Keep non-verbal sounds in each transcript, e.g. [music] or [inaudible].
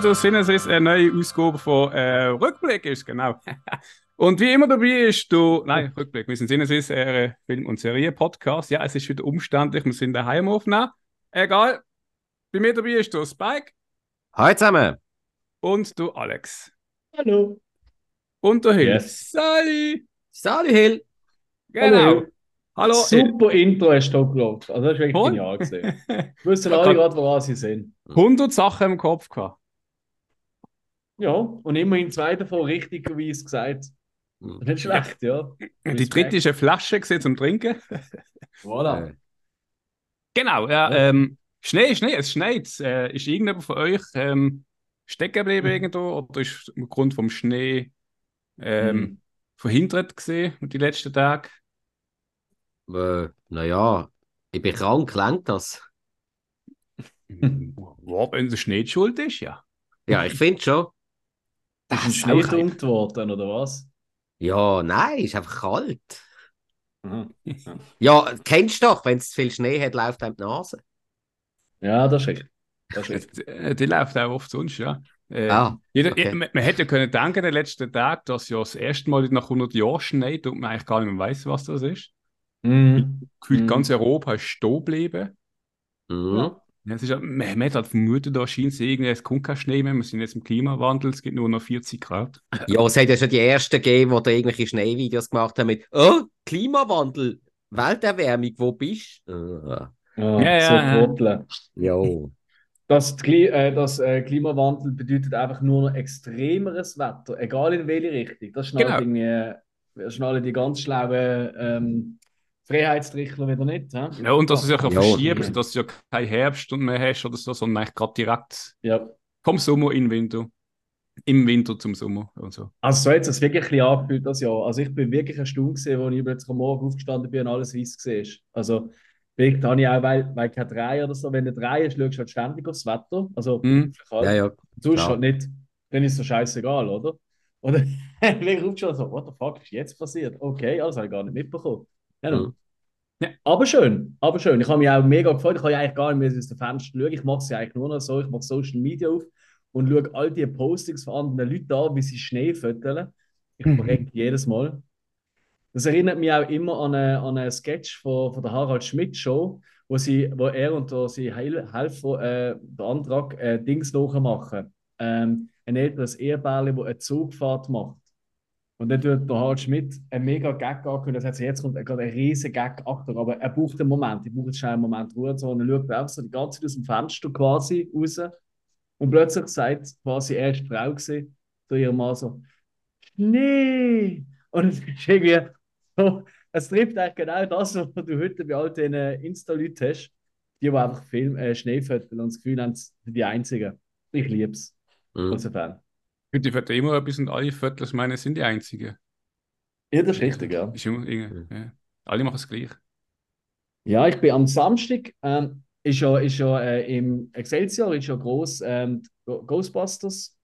Willkommen zu Sinnesis, eine neue Ausgabe von äh, Rückblick ist, genau. [laughs] und wie immer dabei ist du, nein, Rückblick, wir sind Sinnesis, äh, Film- und Serie-Podcast. Ja, es ist wieder umständlich, wir sind daheim aufnehmen. Egal, bei mir dabei ist du Spike. Hallo zusammen. Und du Alex. Hallo. Und der Hill. Yes. Sali. Sali Hill. Genau. Hallo. Hallo. Super Intro hast du gelobt. Also das ist wirklich Voll. genial gesehen. Wir [laughs] wissen alle gerade, woran sie sind. 100 Sachen im Kopf gehabt. Ja, und immerhin zwei davon richtigerweise gesagt. Mhm. Nicht schlecht, ja. Die dritte ist eine Flasche gewesen zum Trinken. [laughs] Voilà. Äh, Genau, ja. Ja. Ähm, Schnee, Schnee, es schneit. Äh, ist irgendjemand von euch ähm, stecken geblieben Mhm. irgendwo oder ist aufgrund vom Schnee ähm, Mhm. verhindert gesehen die letzten Tage? äh, naja, ich bin krank, lenkt das? [laughs] Wenn der Schnee die schuld ist, ja. Ja, ich finde schon. Ist ein ist Schnee auch dumm geworden, oder was? Ja, nein, ist einfach kalt. Aha. Ja, kennst du doch, wenn es viel Schnee hat, läuft einem die Nase. Ja, das ist richtig. Das ist richtig. [laughs] Äh, Die läuft auch oft sonst, ja. Äh, Ah, jeder, okay. man, man hätte ja können denken, in den letzten Tagen, dass ja das erste Mal nach 100 Jahren schneit und man eigentlich gar nicht mehr weiß, was das ist. Mhm. Gefühlt Mhm. ganz Europa ist stehen geblieben. Mhm. Ja. Ja, es ist, ja- man, man hat halt vermutet, da scheint es irgendwie, es kommt kein Schnee mehr, wir sind jetzt im Klimawandel, es gibt nur noch 40 Grad. Ja, es hat ja schon die ersten gegeben, die da irgendwelche Schneevideos gemacht haben mit «Oh, Klimawandel, Welterwärmung, wo bist du?» äh, Ja, Ja, so ja, ja. Trotteln. Jo. Das, Kli äh, das äh, Klimawandel bedeutet einfach nur noch extremeres Wetter, egal in welche Richtung. Das schnallt Genau. irgendwie, das schnallen die ganz schlauen ähm, Freiheitstrichler wieder nicht. Hä? Ja, und dass es sich ja Ja. verschiebt, dass du ja kein Herbst und mehr hast oder so, sondern eigentlich gerade direkt Ja. vom Sommer in den Winter. Im Winter zum Sommer und so. Also so hat es wirklich ein bisschen angefühlt das Jahr. Also ich bin wirklich erstaunt gesehen, als ich plötzlich am Morgen aufgestanden bin und alles weiß gesehen. Also vielleicht habe ich auch, weil, weil kein Drei oder so, wenn du Drei hast, schaust du halt ständig aufs Wetter. Also Mhm. kalt. Ja, ja. Sonst halt nicht. Dann ist es so scheißegal, oder? [laughs] Oder wenn [laughs] ich aufgeschaut so, what the fuck ist jetzt passiert? Okay, ja, das habe ich gar nicht mitbekommen. Mhm. Ja. Aber schön, aber schön. Ich habe mich auch mega gefreut. Ich habe ja eigentlich gar nicht mehr aus dem Fenster schauen. Ich mache es ja eigentlich nur noch so. Ich mache Social Media auf und schaue all die Postings von anderen Leuten an, wie sie Schnee föteln. Ich Mhm. verrecke jedes Mal. Das erinnert mich auch immer an einen, an einen Sketch von, von der Harald Schmidt Show, wo, sie, wo er und da sie Heil, helfen, äh, den Antrag äh, Dings nachmachen. Ähm, ein älteres Ehepaar, das eine Zugfahrt macht. Und dann tut der Harald Schmidt einen mega Gag angekündigt. Das heißt, jetzt kommt gerade ein riesen Gag. Achtung, aber er braucht einen Moment. Ich brauche jetzt schnell einen Moment Ruhe. So. Und dann schaut er einfach so die ganze Zeit aus dem Fenster quasi raus. Und plötzlich sagt quasi, er ist Frau gewesen, zu ihrem Mann so, Schnee! Und es ist irgendwie so, es trifft eigentlich genau das, was du heute bei all den Insta-Leuten hast, die, die einfach Film, äh, Schnee föteln und das Gefühl haben, die Einzigen. Ich liebe es. Mhm. Großer Fan. Und die immer etwas und alle Viertel, ich meine, sind die einzigen. Ja, das ist richtig, ja. Ist immer irgendwie, ja. Alle machen es gleich. Ja, ich bin am Samstag, ähm, ist ja, ist ja äh, im Excelsior, ist ja groß ähm, Ghostbusters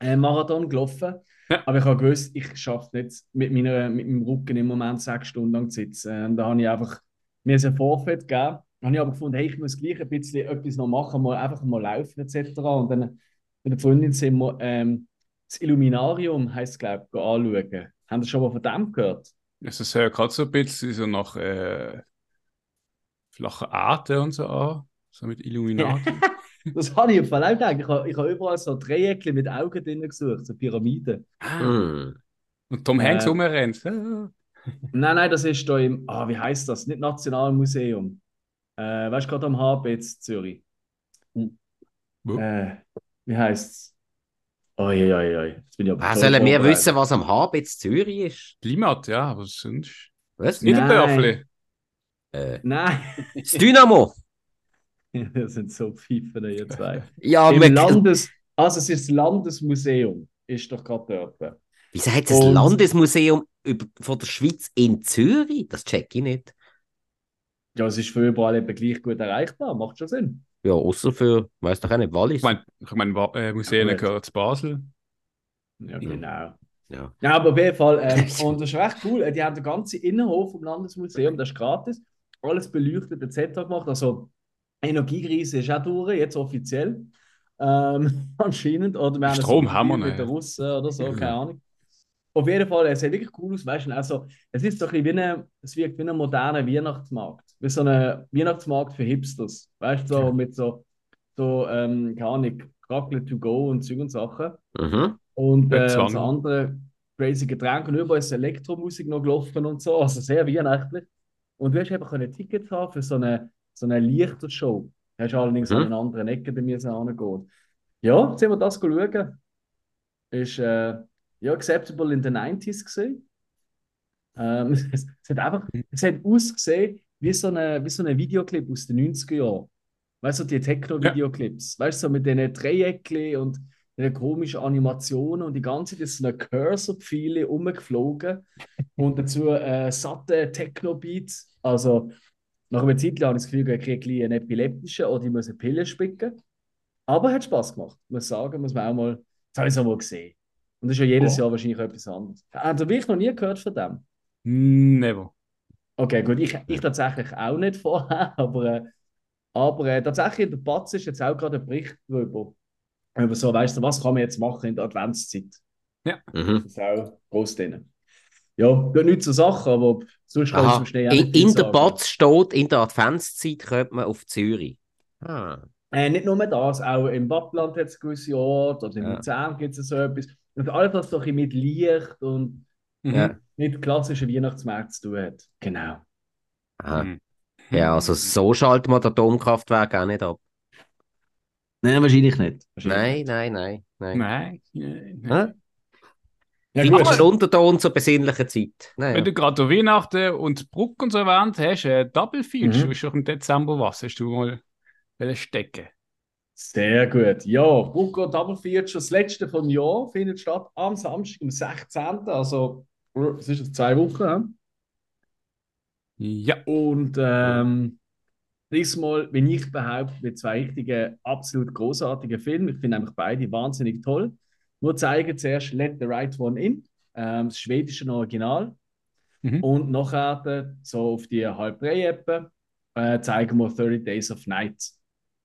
äh, Marathon gelaufen. Ja. Aber ich habe gewusst, ich schaffe nicht mit, meiner, mit meinem Rücken im Moment sechs Stunden lang zu sitzen. Ähm, da habe ich einfach mir ein Vorfeld gegeben. Dann habe ich aber gefunden, hey, ich muss gleich ein bisschen etwas noch machen, mal einfach mal laufen etc. Und dann mit der Freundin sind wir ähm, das Illuminarium, heisst es, glaube ich, anschauen. Haben Sie schon mal von dem gehört? Also es hört gerade so ein bisschen so nach äh, flachen Arten und so an. So mit Illuminati. [laughs] Das habe ich im Fall auch gedacht. Ich habe, ich habe überall so Dreiecke mit Augen drin gesucht, so Pyramiden. Mhm. Und Tom Hanks Äh. rumrennt. Ah. [laughs] [laughs] Nein, nein, das ist da im, ah, wie heißt das? Nicht Nationalmuseum. Äh, weißt du, gerade am HB Zürich. Äh, wie heißt es? Oi, oi, oi. Jetzt bin ich aber voll sollen wir wissen, was am HB in Zürich ist? Limmat, ja, aber sonst. Was? Nicht ein Nein. Dörfli. Äh, Nein, das Dynamo. [laughs] das sind so Pfeifen, ihr zwei. Ja, Im Landes, also es ist das Landesmuseum, ist doch gerade dort. Wieso hat das Und- Landesmuseum von der Schweiz in Zürich? Das check ich nicht. Ja, es ist für überall eben gleich gut erreichbar, macht schon Sinn. Ja, außer für, weiß doch auch nicht, Wallis. Ich meine, ich mein, äh, Museen Ja, gehören zu Basel. Ja, genau. Ja. Ja, aber auf jeden Fall, ähm, [laughs] und das ist recht cool. äh, Die haben den ganzen Innenhof vom Landesmuseum, das ist gratis, alles beleuchtet etc. gemacht. Also Energiekrise ist auch durch, jetzt offiziell. Ähm, [laughs] anscheinend. Oder wir haben Strom haben wir mit nicht. den Russen oder so, keine [clears throat] Ahnung. Auf jeden Fall, es sieht wirklich cool aus, weißt du, also, es ist so ein bisschen wie eine, es wirkt wie ein moderner Weihnachtsmarkt. Wie so ein Weihnachtsmarkt für Hipsters. Weißt du, so mit so, so ähm, keine Ahnung, Krackle to go und Zeug und Sachen. Mhm. Und, äh, so andere crazy Getränke. Und überall ist Elektromusik noch gelaufen und so. Also sehr weihnachtlich. Und du hast einfach ein Ticket haben für so eine, so eine Lichtershow. Du hast allerdings Mhm. an einer anderen Ecke bei mir hingehen. Ja, jetzt sind wir das schauen. Ist äh, ja acceptable in den 90s gesehen. Ähm, es, [laughs] es hat einfach, es hat ausgesehen wie so eine, wie so ein Videoclip aus den 90er Jahren. Weißt du, die Techno-Videoclips. Weißt du, so mit diesen Dreieckchen und den komischen Animationen und die ganze Zeit so eine Cursor-Pfeile rumgeflogen [laughs] und dazu äh, satte Techno-Beats. Also, nach einer Zeit lang habe ich das Gefühl, ich kriege einen epileptischen oder ich muss eine Pille spicken. Aber hat Spaß gemacht, muss sagen, muss man auch mal, das habe ich so mal gesehen. Und das ist ja jedes Oh. Jahr wahrscheinlich etwas anderes. Habt ihr wirklich noch nie gehört von dem? Never. Okay, gut, ich, ich tatsächlich auch nicht vorher, [laughs] aber, äh, aber äh, tatsächlich in der Batz ist jetzt auch gerade ein Bericht darüber. Über so, weißt du, was kann man jetzt machen in der Adventszeit? Mhm. Das ist auch groß drin. Ja, geht nicht zur Sache, aber sonst kann ich Schnee auch In, in der. Batz steht, in der Adventszeit kommt man auf Zürich. Ah. Äh, nicht nur das, auch im Wappland hat es gewisse Orte, oder in Ja. Luzern gibt es so etwas. Und alles, was so ein mit Licht und Mhm. Ja. mit klassischen Weihnachtsmärkten zu tun hat. Genau. Aha. Mhm. Ja, also so schaltet man das Atomkraftwerk auch nicht ab. Nein, wahrscheinlich nicht. Nein, nein, nein. nein. Nein. nein, nein. Ja, Vielleicht gut. mal Unterton zur besinnlichen Zeit. Wenn Naja. du gerade Weihnachten und Bruck und so erwähnt hast, äh, Double Feature Mhm. ist doch im Dezember was. Hast du mal stecken? Sehr gut. Ja, Bucco Double Feature, das letzte vom Jahr, findet statt am Samstag, am 16. Also, es ist jetzt zwei Wochen. Ja. Und ähm, diesmal, wenn ich behaupte, mit zwei richtigen, absolut großartigen Filmen. Ich finde nämlich beide wahnsinnig toll. Nur zeigen zuerst Let the Right One In, ähm, das schwedische Original. Mhm. Und nachher, so auf die halb drei äh, zeigen wir 30 Days of Night.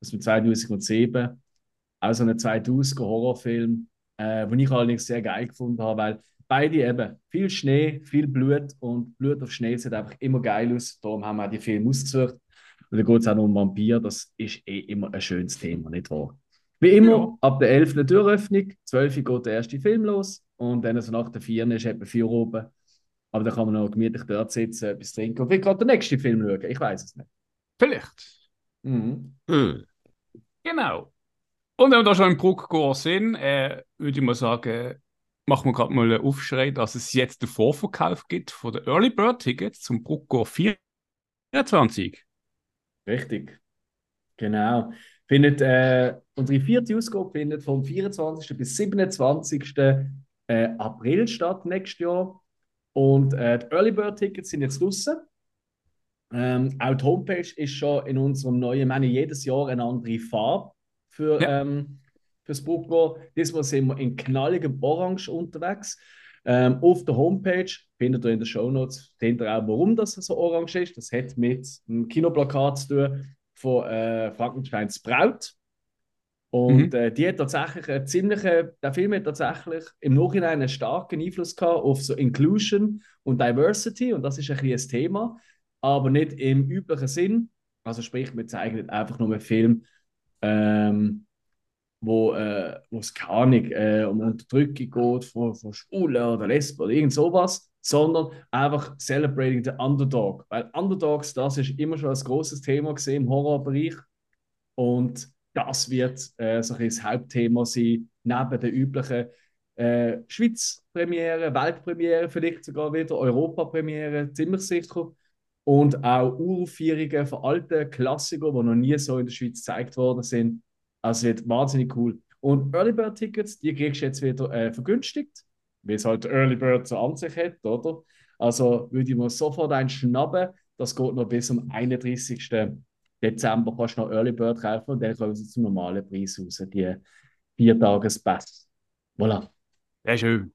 Das ist mit 2007. Auch so ein 2000er Horrorfilm, äh, den ich allerdings sehr geil gefunden habe, weil beide eben viel Schnee, viel Blut und Blut auf Schnee sieht einfach immer geil aus. Darum haben wir auch die Filme ausgesucht. Und da geht es auch noch um Vampir, das ist eh immer ein schönes Thema, nicht wahr? Wie immer, Ja. ab der 11. Türöffnung, 12 Uhr geht der erste Film los und dann so nach der 4. ist etwa 4 Uhr oben. Aber da kann man noch gemütlich dort sitzen, etwas trinken und vielleicht gerade den nächsten Film schauen. Ich weiß es nicht. Vielleicht. Mhm. Hm. Genau. Und wenn wir da schon im Bruck gehen sind, äh, würde ich mal sagen, machen wir gerade mal einen Aufschrei, dass es jetzt den Vorverkauf gibt von den Early Bird Tickets zum Bruck 24. Richtig. Genau. Findet, äh, unsere vierte Ausgabe findet vom 24. bis 27. Äh, April statt, nächstes Jahr. Und äh, die Early Bird Tickets sind jetzt draußen. Ähm, auch die Homepage ist schon in unserem neuen, meine, jedes Jahr eine andere Farbe für, Ja. ähm, fürs Bruckgau. Diesmal sind wir in knalligem Orange unterwegs. Ähm, auf der Homepage findet ihr in den Shownotes findet ihr auch, warum das so orange ist. Das hat mit einem Kinoplakat zu tun von äh, Frankensteins Braut. Und Mhm. äh, die hat tatsächlich einen ziemlichen, der Film hat tatsächlich im Nachhinein einen starken Einfluss gehabt auf so Inclusion und Diversity. Und das ist ein ein Thema, aber nicht im üblichen Sinn. Also sprich, wir zeigen nicht einfach nur einen Film, ähm, wo äh, es keine äh, um Unterdrückung geht von, von Schwulen oder Lesben oder irgend sowas, sondern einfach celebrating the Underdog. Weil Underdogs, das ist immer schon ein großes Thema gesehen im Horrorbereich. Und das wird äh, so ein das Hauptthema sein, neben den üblichen äh, Schweiz-Premiere, Weltpremiere, vielleicht sogar wieder Europa-Premiere, ziemlich sicher. Und auch Uraufführungen von alten Klassikern, die noch nie so in der Schweiz gezeigt worden sind. Also wird wahnsinnig cool. Und Early Bird Tickets, die kriegst du jetzt wieder äh, vergünstigt, wie es halt Early Bird so an sich hat, oder? Also würde ich mir sofort einen schnappen. Das geht noch bis zum 31. Dezember. Kannst du noch Early Bird kaufen und dann kommen sie zum normalen Preis raus, die vier Tages-Pass. Voilà. Sehr schön.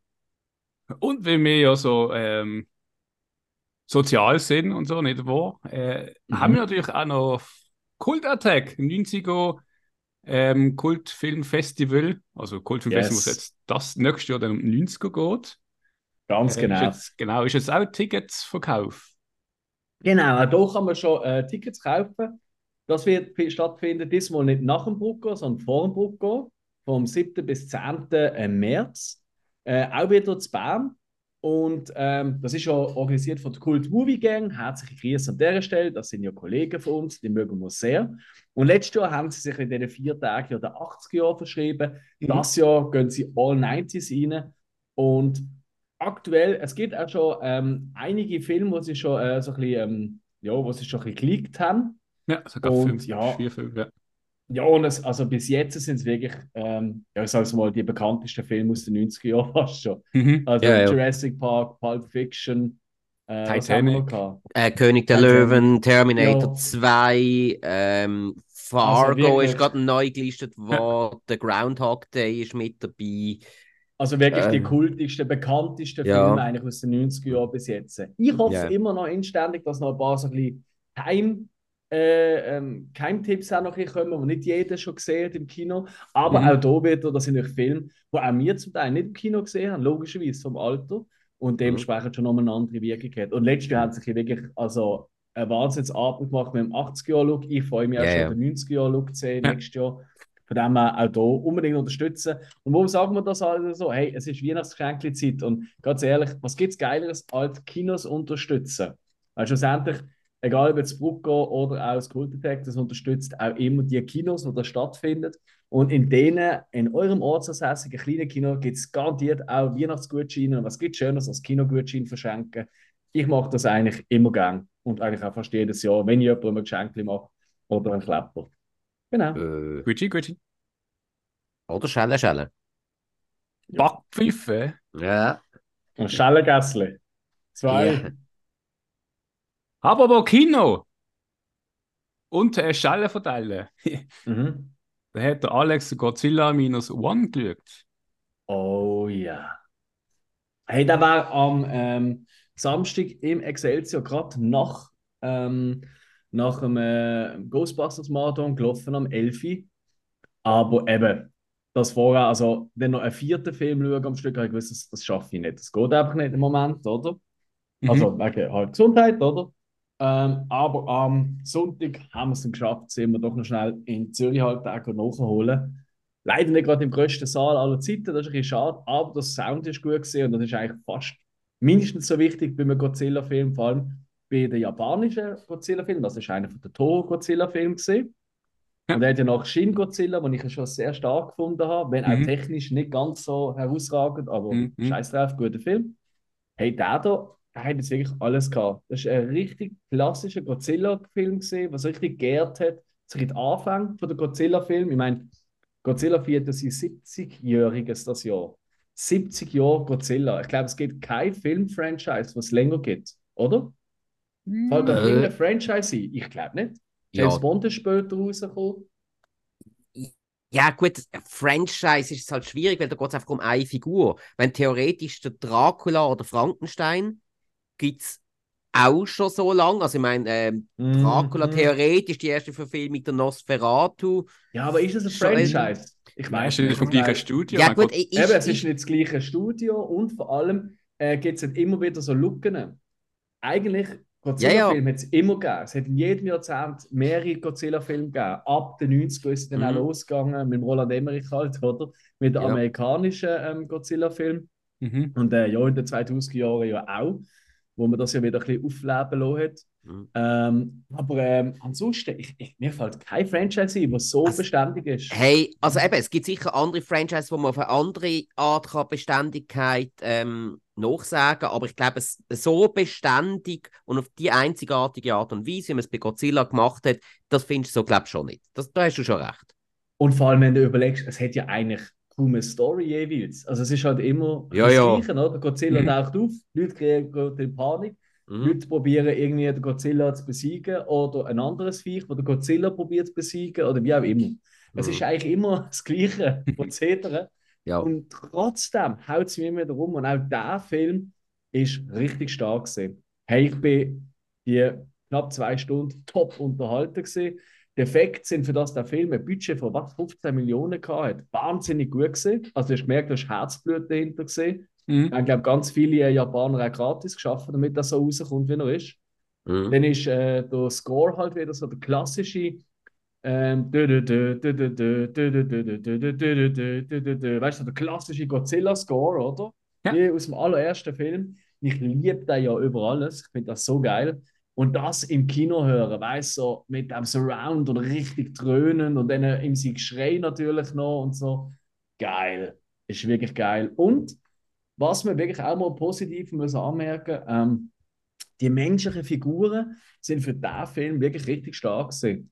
Und weil wir ja so ähm, sozial sind und so, nicht wahr? Äh, Mhm. Haben wir natürlich auch noch Kult Attack, 90er ähm, Kultfilmfestival, also Kultfilmfestival, Yes. was jetzt das nächste Jahr dann um die 90er geht. Ganz Äh, genau. Ist jetzt, genau, ist jetzt auch Ticketsverkauf. Genau, auch hier kann man schon äh, Tickets kaufen. Das wird fi- stattfinden, diesmal nicht nach dem Brucko, sondern vor dem Brucko, vom 7. bis 10. März. Äh, auch wieder zu Bern. Und ähm, das ist ja organisiert von der Kult Movie Gang. Herzliche Grüße an dieser Stelle. Das sind ja Kollegen von uns, die mögen wir sehr. Und letztes Jahr haben sie sich in diesen vier Tagen ja den 80er Jahren verschrieben. Mhm. Das Jahr gehen sie all 90s rein. Und aktuell, es gibt auch schon ähm, einige Filme, wo sie schon äh, so ein bisschen, ähm, ja, wo sie schon ein bisschen geleakt haben. Ja, sogar Und fünf, ja. vier, fünf, ja. Ja, und es, also bis jetzt sind es wirklich, ähm, ja, ich mal, die bekanntesten Filme aus den 90er Jahren [laughs] fast schon. Mhm. Also Ja, ja. Jurassic Park, Pulp Fiction, äh, Titanic. Äh, König der Titanic. Löwen, Terminator Ja. 2, ähm, Fargo wirklich- ist gerade neu gelistet worden, [laughs] der Groundhog Day ist mit dabei. Also wirklich die Ähm. kultigsten, bekanntesten Ja. Filme eigentlich aus den 90er Jahren bis jetzt. Ich hoffe immer noch inständig, dass noch ein paar so ein bisschen Heim, äh, ähm, Keimtipps auch noch kommen, die nicht jeder schon gesehen hat im Kino. Aber Mhm. auch hier wieder, das sind Filme, die auch wir zum Teil nicht im Kino gesehen haben, logischerweise vom Alter. Und dementsprechend schon nochmal eine andere Wirkung hat. Und letztes Jahr haben sich wirklich also, ein Wahnsinnsabend gemacht mit dem 80er-Jahr-Look. Ich freue mich auch Ja, schon, ja. den 90er-Jahr-Look zu sehen Ja. nächstes Jahr. Von dem her auch hier unbedingt unterstützen. Und warum sagen wir das also so? Hey, es ist Weihnachtsgeschenkli-Zeit und ganz ehrlich, was gibt es Geileres als Kinos unterstützen? Weil schlussendlich, egal ob jetzt Brucko oder auch das Kulteffekt, das unterstützt auch immer die Kinos, die da stattfinden. Und in denen, in eurem ortsansässigen kleinen Kino, gibt es garantiert auch Weihnachtsgutscheine. Und was gibt es Schönes als Kinogutschein verschenken? Ich mache das eigentlich immer gern und eigentlich auch fast jedes Jahr, wenn ich jemandem ein Geschenk mache oder einen Klepper. Genau. Äh, Gucci, Gucci. oder Schelle, Schelle. Backpfeife. Ja. Und Schellengässle. Zwei. Ja. Aber aber Kino. Und äh, Schellen verteilen. [laughs] Mhm. da hat der Alex Godzilla minus one geschaut. Oh ja. Hey, der war am ähm, Samstag im Excelsior gerade nach, ähm, nach dem äh, Ghostbusters Marathon gelaufen am 11. Uhr. Aber eben, das vorher, also wenn noch einen vierten Film schaue am Stück, habe ich gewusst, das, das schaffe ich nicht. Das geht einfach nicht im Moment, oder? Mhm. Also wegen halt Gesundheit, oder? Ähm, aber am Sonntag haben wir es dann geschafft, sind wir doch noch schnell in Zürich halt auch nachholen. Leider nicht gerade im grössten Saal aller Zeiten, das ist ein bisschen schade, aber der Sound ist gut gesehen und das ist eigentlich fast mindestens so wichtig bei einem Godzilla-Film, vor allem bei den japanischen Godzilla-Filmen. Das ist einer von den Toho-Godzilla-Filmen gesehen. Und er hat ja nach Shin Godzilla, den ich ja schon sehr stark gefunden habe, wenn auch Mhm. technisch nicht ganz so herausragend, aber Mhm. scheiß drauf, guter Film. Hey, der da, der hat jetzt wirklich alles gehabt. Das ist ein richtig klassischer Godzilla-Film gesehen, was richtig geehrt hat. In den Anfang von der Godzilla-Film. Ich meine, Godzilla feiert ja sein 70-jähriges das Jahr. 70 Jahre Godzilla. Ich glaube, es gibt kein Film-Franchise, was es länger gibt, oder? Fällt da Äh. irgendein Franchise ein? Ich glaube nicht. James Ja. Bond ist später rausgekommen. Ja, gut, ein Franchise ist es halt schwierig, weil da geht es einfach um eine Figur. Wenn theoretisch der Dracula oder Frankenstein gibt es auch schon so lange. Also, ich meine, ähm, Dracula Mhm. theoretisch die erste Verfilmung der Nosferatu. Ja, aber ist es ein Franchise? Ich weiß ist nicht vom gleichen Studio. Ja, gut, ich, Eben, es ich, ist nicht das gleiche Studio und vor allem äh, gibt es halt immer wieder so Lücken. Eigentlich, Godzilla-Filme hat es immer gegeben. Es hat in jedem Jahrzehnt mehrere Godzilla-Filme gegeben. Ab den 90ern ist es dann Mhm. auch losgegangen mit dem Roland Emmerich halt, oder? Mit den Ja. amerikanischen ähm, Godzilla-Filmen. Mhm. Und äh, ja, in den 2000er Jahren ja auch, wo man das ja wieder ein bisschen aufleben lassen hat. Mhm. Ähm, aber ähm, ansonsten, ich, ich, mir fällt kein Franchise ein, das so Also, beständig ist. Hey, also eben, es gibt sicher andere Franchises, wo man auf eine andere Art kann Beständigkeit ähm, nachsagen aber ich glaube, es so beständig und auf die einzigartige Art und Weise, wie man es bei Godzilla gemacht hat, das findest du so, glaube ich, schon nicht. Das, da hast du schon recht. Und vor allem, wenn du überlegst, es hat ja eigentlich kaum Story jeweils. Also es ist halt immer Ja, das ja. Gleiche, oder? Godzilla Mhm. taucht auf, Leute kriegen in Panik, Mhm. Leute probieren irgendwie den Godzilla zu besiegen oder ein anderes Viech, das der Godzilla probiert zu besiegen oder wie auch immer. Es Mhm. ist eigentlich immer [laughs] das gleiche Prozedere. [laughs] Ja. Und trotzdem haut es mir immer wieder rum. Und auch der Film ist richtig stark gewesen. Hey, ich bin die knapp zwei Stunden top unterhalten gewesen defekt sind für das der Film ein Budget von was, 15 Millionen gehabt, wahnsinnig gut gesehen. Also du hast gemerkt, du hast Herzblut dahinter gesehen. Mhm. Ich glaube, ganz viele Japaner auch gratis geschaffen, damit das so rauskommt, wie er ist. Mhm. Dann ist äh, der Score halt wieder so der klassische. Weißt du, der klassische Godzilla-Score, oder? Ja. Aus dem allerersten Film. Ich liebe den ja über alles. Ich finde das so geil. Und das im Kino hören, weißt du, so mit dem Surround und richtig dröhnen und dann im sie Geschrei natürlich noch und so. Geil. Ist wirklich geil. Und was wir wirklich auch mal positiv müssen anmerken ähm, die menschlichen Figuren sind für diesen Film wirklich richtig stark gewesen.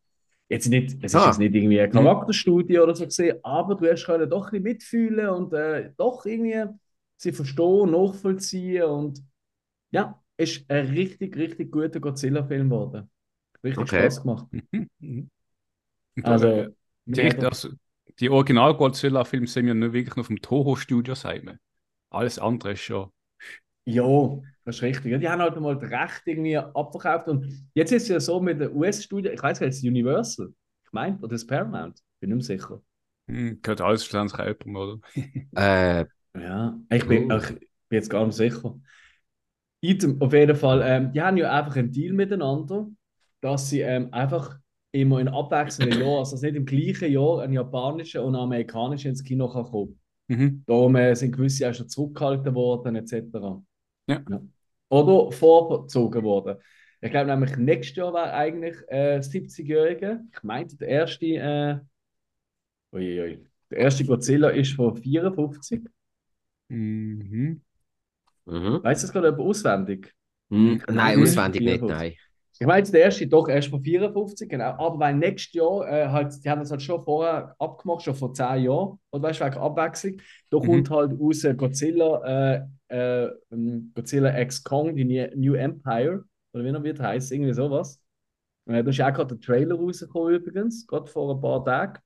Jetzt nicht, es ist Ah. jetzt nicht irgendwie eine Charakterstudie oder so gesehen, aber du hast können doch ein bisschen mitfühlen und äh, doch irgendwie sie verstehen, nachvollziehen und ja, ist ein richtig, richtig guter Godzilla-Film geworden. Richtig Okay. Spaß gemacht. Mhm. Mhm. Also, die, echt, also, die Original-Godzilla-Filme sind ja nicht wirklich nur vom Toho-Studio sein. Alles andere ist schon. Ja, das ist richtig. Die haben halt mal das Recht irgendwie abverkauft. Und jetzt ist es ja so mit der US-Studie, ich weiß gar nicht, Universal? Ich meine, oder das Paramount? Bin nicht mehr sicher. Hm, gehört alles schlussendlich jemandem, oder? Äh, Ja, ich bin, ich bin jetzt gar nicht sicher. Item, auf jeden Fall, ähm, die haben ja einfach einen Deal miteinander, dass sie ähm, einfach immer in abwechselnden [coughs] Jahren, also nicht im gleichen Jahr ein japanischer und ein amerikanischer ins Kino kann kommen. Mhm. Darum äh, sind gewisse auch schon zurückgehalten worden, etc. Ja. Oder vorgezogen worden. Ich glaube nämlich, nächstes Jahr wäre eigentlich äh, 70-Jährige. Ich meinte, der erste, äh, uiuiui, der erste Godzilla ist von 54. Mhm. Mhm. Weißt du das gerade auswendig? Mhm. Nein, auswendig nicht, 54. nein. Ich meine, der erste doch erst von 54, genau. Aber weil nächstes Jahr, äh, halt, die haben das halt schon vorher abgemacht, schon vor 10 Jahren, oder weißt du, wegen Abwechslung. Da Mhm. kommt halt raus äh, Godzilla, äh, äh, ähm, Godzilla X Kong, die Ne- New Empire, oder wie er wird heißen, irgendwie sowas. Äh, da ist auch gerade der Trailer rausgekommen übrigens, gerade vor ein paar Tagen.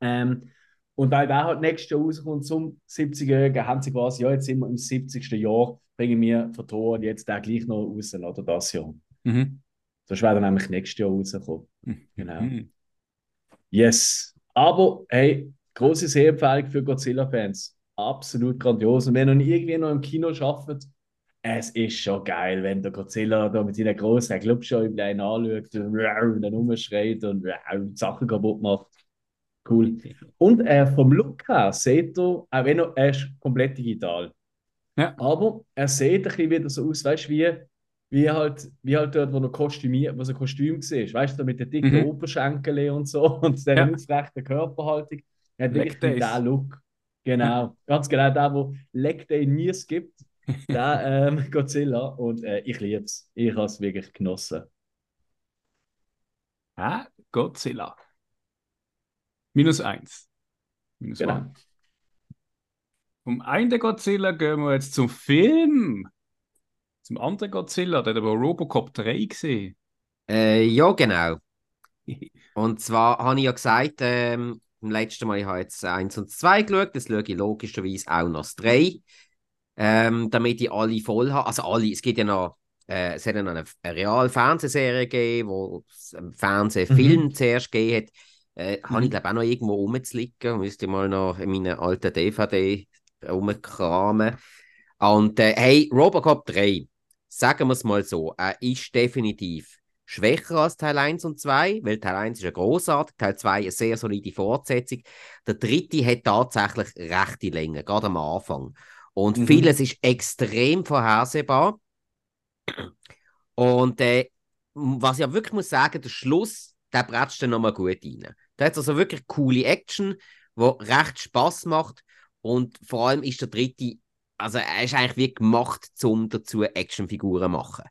Ähm, und weil der halt nächstes Jahr rauskommt zum 70-Jährigen, haben sie quasi, ja, jetzt sind wir im 70. Jahr, bringen wir vertonen jetzt der gleich noch raus, oder das Jahr. Mhm. Sonst wäre er nämlich nächstes Jahr rausgekommen. Genau. Mhm. Yes. Aber hey, große Sehempfehlung für Godzilla-Fans. Absolut grandios. Und wenn ihr irgendwie noch im Kino arbeitet, es ist schon geil, wenn der Godzilla da mit seinen großen Glubschäumen einen anschaut und dann [laughs] rumschreit und [laughs] Sachen kaputt macht. Cool. Und äh, vom Look her seht ihr, auch wenn er, er ist komplett digital. Ja. Aber er sieht ein bisschen wieder so aus, weißt du, wie, wie halt, wie halt dort, wo er kostümiert, wo so ein Kostüm war, weißt du, mit den dicken Mhm. Oberschenkeln und so [laughs] und der Ja. aufrechten Körperhaltung. Er hat Leg wirklich den. Look. Genau, ganz genau der, wo Leg Day nie es gibt, [laughs] der ähm, Godzilla. Und äh, ich liebe es. Ich habe es wirklich genossen. Ah, Godzilla. Minus eins. Minus Genau. Vom einen Godzilla gehen wir jetzt zum Film. Zum anderen Godzilla, der hat aber Robocop 3 gesehen. Äh, ja, genau. [laughs] Und zwar habe ich ja gesagt, ähm, beim letzten Mal, ich habe jetzt 1 und 2 geschaut, das schaue ich logischerweise auch noch das 3. Ähm, damit ich alle voll habe. Also alle, es gibt ja noch, äh, es hat ja noch eine, eine real Fernsehserie gegeben, wo es einen Fernsehfilm zuerst gegeben hat. Äh, Habe ich glaube auch noch irgendwo rumzuliegen. Müsste ich mal noch in meinen alten DVD rumkramen. Und äh, hey, Robocop 3, sagen wir es mal so, er ist definitiv schwächer als Teil 1 und 2, weil Teil 1 ist ja großartig, Teil 2 eine sehr solide Fortsetzung. Der dritte hat tatsächlich rechte Länge, gerade am Anfang. Und Mhm. vieles ist extrem vorhersehbar. Und äh, was ich ja wirklich muss sagen, der Schluss, der bretscht dann nochmal gut rein. Da hat also wirklich coole Action, wo recht Spaß macht. Und vor allem ist der dritte, also er ist eigentlich wie gemacht, um dazu Actionfiguren zu machen.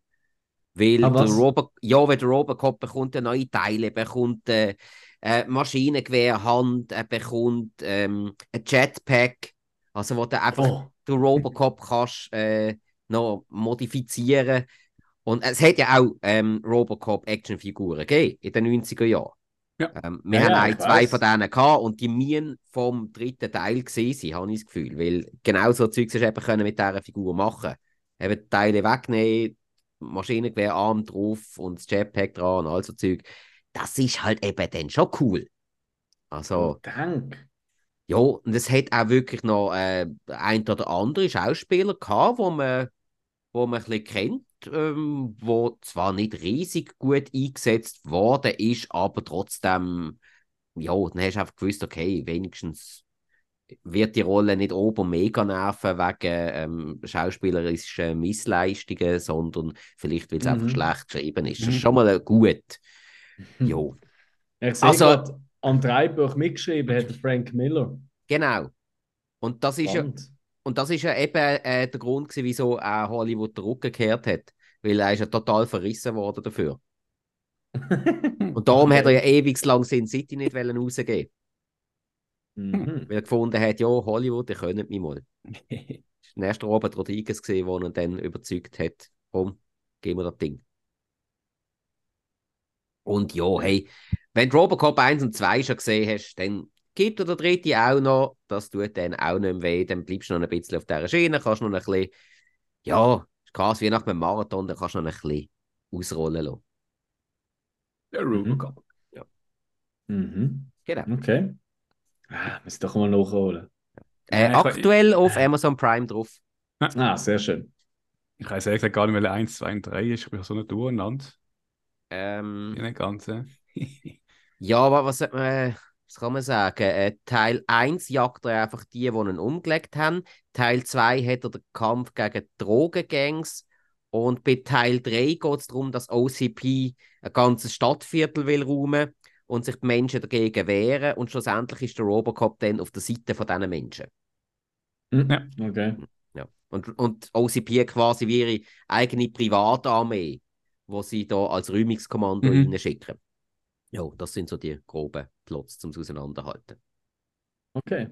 Weil der? Robo ja, weil der Robocop bekommt neue Teile, bekommt äh, äh, Maschinengewehr, Hand, er bekommt ähm, ein Jetpack, also wo du einfach Oh, den Robocop kannst äh, noch modifizieren. Und es hat ja auch ähm, Robocop-Actionfiguren gegeben in den 90er Jahren. Ja. Ähm, wir Ja, haben ja, ein, zwei von denen gehabt und die müssen vom dritten Teil gesehen sein, habe ich das Gefühl. Weil genau so Zeugs hast du eben können mit dieser Figur machen Eben die Teile wegnehmen, Maschinengewehr, Arm drauf und das Jetpack dran und all so Zeug. das ist halt eben dann schon cool. Also, Dank. ja, und es hat auch wirklich noch äh, ein oder andere Schauspieler gehabt, wo man, wo man ein bisschen kennt, ähm, wo zwar nicht riesig gut eingesetzt worden ist, aber trotzdem, ja, dann hast du einfach gewusst, okay, wenigstens wird die Rolle nicht ober mega nerven wegen ähm, schauspielerischen Missleistungen, sondern vielleicht, weil es einfach Mhm. schlecht geschrieben ist. Das Mhm. ist schon mal gut. Ja, Ich sehe Also- gerade, am Dreibuch mitgeschrieben hat [laughs] Frank Miller. genau. Und das ist ja, Spannend. Und das ist ja eben äh, der Grund, gewesen, wieso auch Hollywood den Rücken gekehrt hat. Weil er ist ja total verrissen worden dafür. [laughs] Und darum hat er ja ewig lang Sin City nicht rausgeben Mhm. Weil er gefunden hat, ja, Hollywood, ihr könnt mich mal. [laughs] Das erste Robert Rodriguez, gewesen, der ihn dann überzeugt hat, komm, gib mir das Ding. Und ja, hey, wenn du Robocop 1 und 2 schon gesehen hast, dann gibt dir der dritte auch noch, das tut dann auch nicht mehr weh, dann bleibst du noch ein bisschen auf dieser Schiene, kannst noch ein bisschen, ja, ist quasi wie nach einem Marathon, dann kannst du noch ein bisschen ausrollen lassen. Der Robocop. Mhm. Genau. Okay. Ah, muss ich doch mal nachholen. Äh, Ja, ich- aktuell auf Amazon Prime drauf. Ah, sehr schön. Ich weiß ehrlich gesagt gar nicht, welche 1, 2 und 3 ist. Ich bin so nicht durcheinander. Ähm, In den ganzen. Ja, aber was, sollte man, was kann man sagen? Äh, Teil 1 jagt er einfach die, die ihn umgelegt haben. Teil 2 hat er den Kampf gegen Drogengangs. Und bei Teil 3 geht es darum, dass OCP ein ganzes Stadtviertel will räumen und sich die Menschen dagegen wehren. Und schlussendlich ist der Robocop dann auf der Seite von diesen Menschen. Mhm. Ja. Okay. Ja. Und, und OCP quasi wie ihre eigene Privatarmee, wo sie da als Räumungskommando Mhm. reinschicken. Ja, das sind so die groben Plots zum Auseinanderhalten. Okay.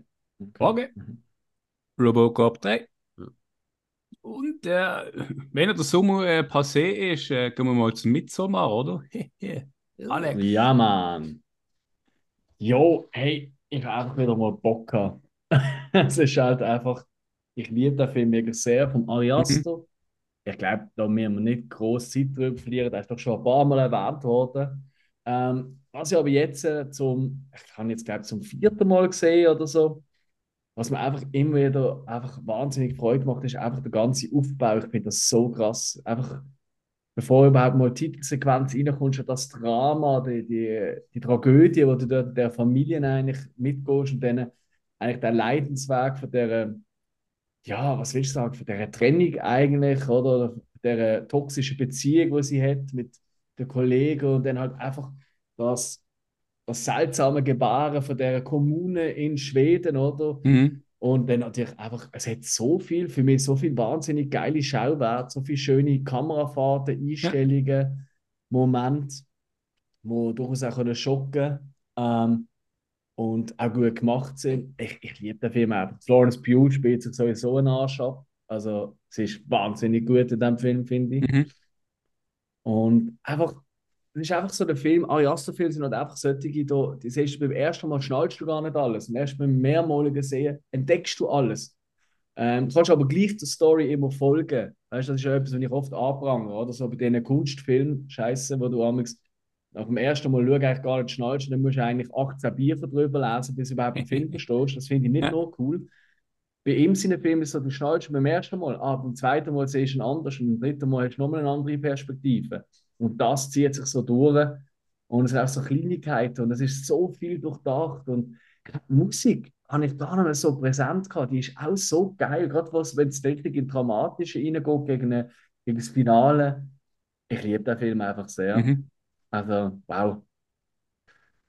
Okay. Mhm. Robocop 3. Hm. Und äh, [laughs] wenn der Sommer äh, passé ist, äh, gehen wir mal zum Midsommar, oder? [laughs] Alex. Ja, Mann. Jo, hey, ich habe einfach wieder mal Bock gehabt. [laughs] Es ist halt einfach, ich liebe den Film wirklich sehr, vom Ari Aster. Ich glaube, da müssen wir nicht groß Zeit drüber verlieren, der ist doch schon ein paar Mal erwähnt worden. Ähm, was ich aber jetzt äh, zum, ich habe jetzt glaube zum vierten Mal gesehen oder so, was mir einfach immer wieder einfach wahnsinnig Freude macht, ist einfach der ganze Aufbau. Ich finde das so krass. Einfach bevor überhaupt mal die Titelsequenz reinkommt, schon das Drama, die, die, die Tragödie, wo du dort der Familien eigentlich mitgehst und dann eigentlich der Leidensweg von der, ja, was willst du sagen, von der Trennung eigentlich, oder, der toxischen Beziehung, die sie hat mit den Kollegen und dann halt einfach das, das seltsame Gebaren von der Kommune in Schweden, oder? Mhm. Und dann natürlich einfach, es hat so viel, für mich so viel wahnsinnig geile Schauwerte, so viele schöne Kamerafahrten, Einstellungen, Momente, wo durchaus auch können schocken ähm, und auch gut gemacht sind. Ich, ich liebe den Film einfach. Florence Pugh spielt sich sowieso einen Arsch ab. Also, sie ist wahnsinnig gut in diesem Film, finde ich. Mhm. Und einfach, es ist einfach so der Film, Ari Aster-Filme sind halt einfach solche, da, die siehst du beim ersten Mal, schnallst du gar nicht alles. Und erst beim mehrmaligen Sehen entdeckst du alles. Ähm, du kannst aber gleich der Story immer folgen. Weißt du, das ist ja etwas, was ich oft anprangere, oder? So bei diesen Kunstfilmen, Scheiße, wo du amigs nach dem ersten Mal schauen, eigentlich gar nicht schnallst, und dann musst du eigentlich 18 Bücher drüber lesen, bis du überhaupt den Film [laughs] verstehst. Das finde ich nicht Ja. nur cool. Bei ihm seinen Film ist so, du schnallst beim ersten Mal, ah, beim zweiten Mal siehst du ihn anders und beim dritten Mal hast du nochmal eine andere Perspektive. Und das zieht sich so durch. Und es sind auch so Kleinigkeiten und es ist so viel durchdacht. Und die Musik habe ich gar nicht mehr so präsent gehabt. Die ist auch so geil, gerade was, wenn es richtig in Dramatische reingeht gegen, eine, gegen das Finale. Ich liebe den Film einfach sehr. Mhm. Also, wow.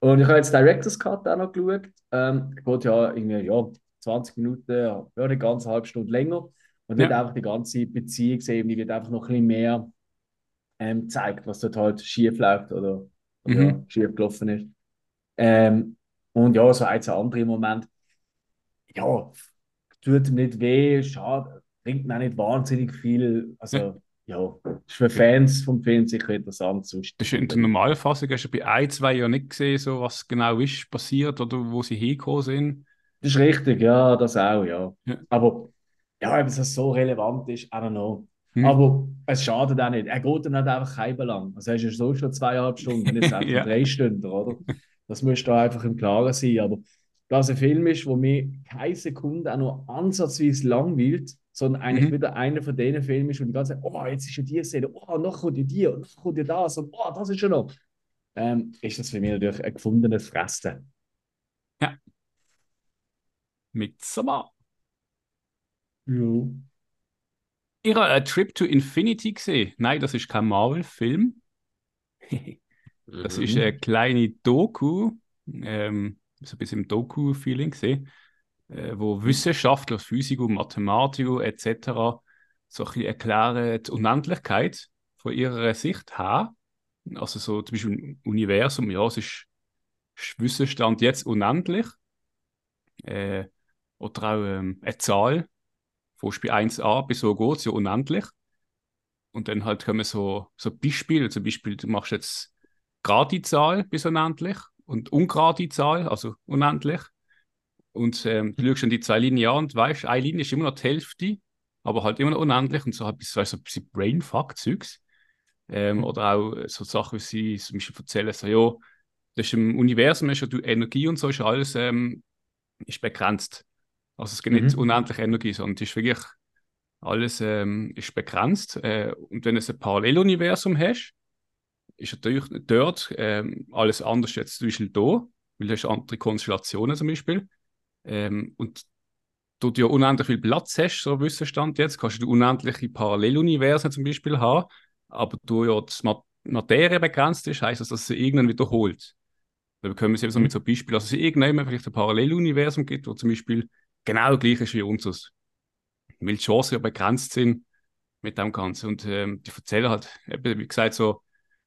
Und ich habe jetzt Director's Cut auch noch geschaut. Ähm, geht ja irgendwie, ja, 20 Minuten, ja, eine ganze halbe Stunde länger. Und wird Ja. einfach die ganze Beziehungsebene wird einfach noch ein bisschen mehr ähm, zeigt, was dort halt schief läuft oder, oder Mhm. ja, schief gelaufen ist. Ähm, und ja, so ein, zwei andere Momente. Ja, tut ihm nicht weh, schade, bringt mir auch nicht wahnsinnig viel. Also, ja, ist für Fans vom Film sicher interessant. Sonst Das ist in der Normalfassung, hast du bei ein, zwei ja nicht gesehen, so was genau ist passiert oder wo sie hingekommen sind. Das ist richtig, ja, das auch, ja. Ja. Aber ja, ob es so relevant ist, I don't know. Hm. Aber es schadet auch nicht. Er geht dann nicht einfach halb lang. Also er ist ja so schon zweieinhalb Stunden, jetzt [laughs] einfach ja. drei Stunden, oder? Das musst du einfach im Klaren sein. Aber dass ein Film ist, wo mir keine Sekunde auch nur ansatzweise langweilt, sondern eigentlich mhm. wieder einer von denen Filmen ist, wo die ganze Zeit, oh, jetzt ist ja die Szene, oh, noch kommt ja die und noch kommt ja das und oh, das ist schon noch. Ähm, ist das für mich natürlich ein gefundenes Fressen. Ja. Mit Sommer. Ja. Ihr habt A Trip to Infinity gesehen? Nein, das ist kein Marvel-Film. das mhm. ist eine kleine Doku. Ähm, so ein bisschen im Doku-Feeling gesehen, äh, wo Wissenschaftler, Physiker, Mathematiker etc. so ein bisschen erklären die Unendlichkeit von ihrer Sicht haben. Also so zum Beispiel im Universum, ja, es ist, ist Wissensstand jetzt unendlich. Äh, oder auch ähm, eine Zahl, von bei 1a bis so geht ja unendlich. Und dann halt kommen so, so Beispiele, zum Beispiel, du machst jetzt gerade Zahl bis unendlich und ungerade Zahl, also unendlich. Und ähm, du schaust dann die zwei Linien an und weißt, eine Linie ist immer noch die Hälfte, aber halt immer noch unendlich und so halt so ein bisschen Brainfuck-Zeugs. Ähm, mhm. Oder auch so Sachen, wie sie zum Beispiel erzählen, so, ja, das ist im Universum, ist ja die Energie und so, ist alles ähm, ist begrenzt. Also es gibt mhm. nicht unendliche Energie, sondern es ist wirklich alles ähm, ist begrenzt. Äh, und wenn du ein Paralleluniversum hast, ist natürlich dort ähm, alles anders jetzt zum Beispiel da, weil du hast andere Konstellationen zum Beispiel. Ähm, und du ja unendlich viel Platz hast, so Wissensstand jetzt, kannst du unendliche Paralleluniversen zum Beispiel haben, aber du ja die Materie begrenzt ist, heißt das, dass sie irgendwann wiederholt. Da bekommen wir es so mit so Beispielen, also es irgendwann vielleicht ein Paralleluniversum gibt, wo zum Beispiel genau gleich ist wie unseres. Weil die Chancen ja begrenzt sind mit dem Ganzen. Und ähm, die erzählen halt, eben, wie gesagt, so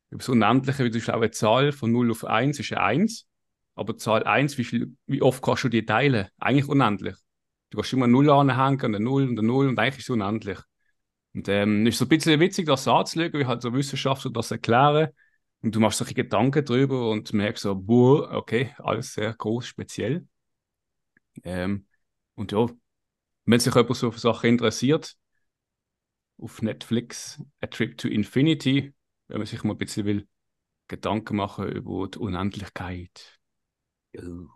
über das Unendliche, wie du auch eine Zahl von 0 auf 1 ist ja 1. Aber Zahl 1, wie, viel, wie oft kannst du die teilen? Eigentlich unendlich. Du kannst immer 0 anhängen, eine 0 und eine 0 und eigentlich ist es unendlich. Und ähm, ist so ein bisschen witzig, das anzulegen, wie halt so Wissenschaftler das erklären. Und du machst solche Gedanken drüber und merkst so, boah, okay, alles sehr groß, speziell. Ähm, und ja, wenn sich jemand so für Sachen interessiert, auf Netflix A Trip to Infinity, wenn man sich mal ein bisschen will, Gedanken machen über die Unendlichkeit. Oh.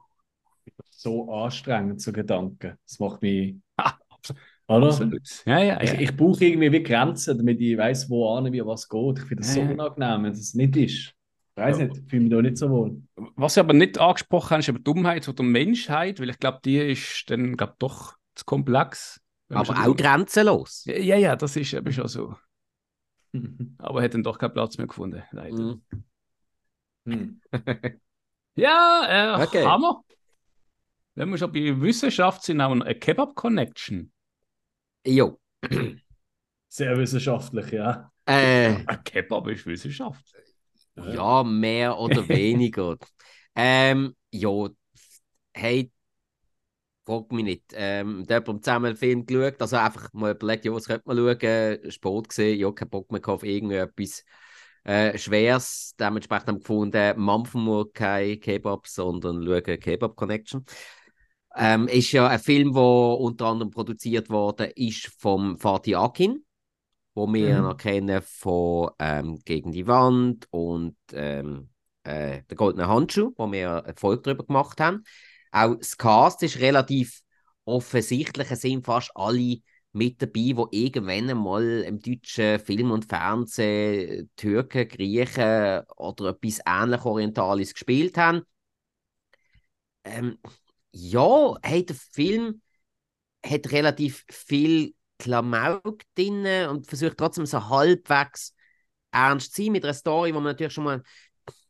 So anstrengend, so Gedanken. Das macht mich. [laughs] Oder? Absolut. Ja, ja, ja. Ich, ich brauche irgendwie wie Grenzen, damit ich weiß, wo an wie was geht. Ich finde das so unangenehm, wenn es nicht ist. Ich weiß nicht, ich fühle mich da nicht so wohl. Was ich aber nicht angesprochen habe, ist aber Dummheit oder Menschheit, weil ich glaube, die ist dann glaub, doch zu komplex. Aber auch grenzenlos. Ja, ja, das ist eben schon so. [laughs] Aber hat dann doch keinen Platz mehr gefunden, leider. Mm. [laughs] ja, äh, okay. Hammer. Wenn wir schon bei Wissenschaft sind, haben wir eine Kebab-Connection. Jo. Sehr wissenschaftlich, ja. Äh, ein Kebab ist Wissenschaft. Ja, mehr oder [laughs] weniger. ähm, ja, hey, frag mich nicht. Ähm, da haben zusammen einen Film geschaut, also einfach mal überlegt, ja, was könnte man schauen, Sport gesehen, ja, kein Bock mehr auf irgendetwas äh, Schweres. Dementsprechend haben wir gefunden, mampfen wir kein Kebab, sondern schauen Kebab Connection. Ähm, ist ja ein Film, der unter anderem produziert worden ist vom Fatih Akin, wo wir mhm. noch kennen von ähm, Gegen die Wand und ähm, äh, der Goldene Handschuh, wo wir Erfolg darüber gemacht haben. Auch das Cast ist relativ offensichtlich, es sind fast alle mit dabei, die irgendwann einmal im deutschen Film und Fernsehen Türken, Griechen oder etwas ähnlich Orientales gespielt haben. Ähm, ja, hey, der Film hat relativ viel Klamauk drin und versucht trotzdem so halbwegs ernst zu sein mit einer Story, wo man natürlich schon mal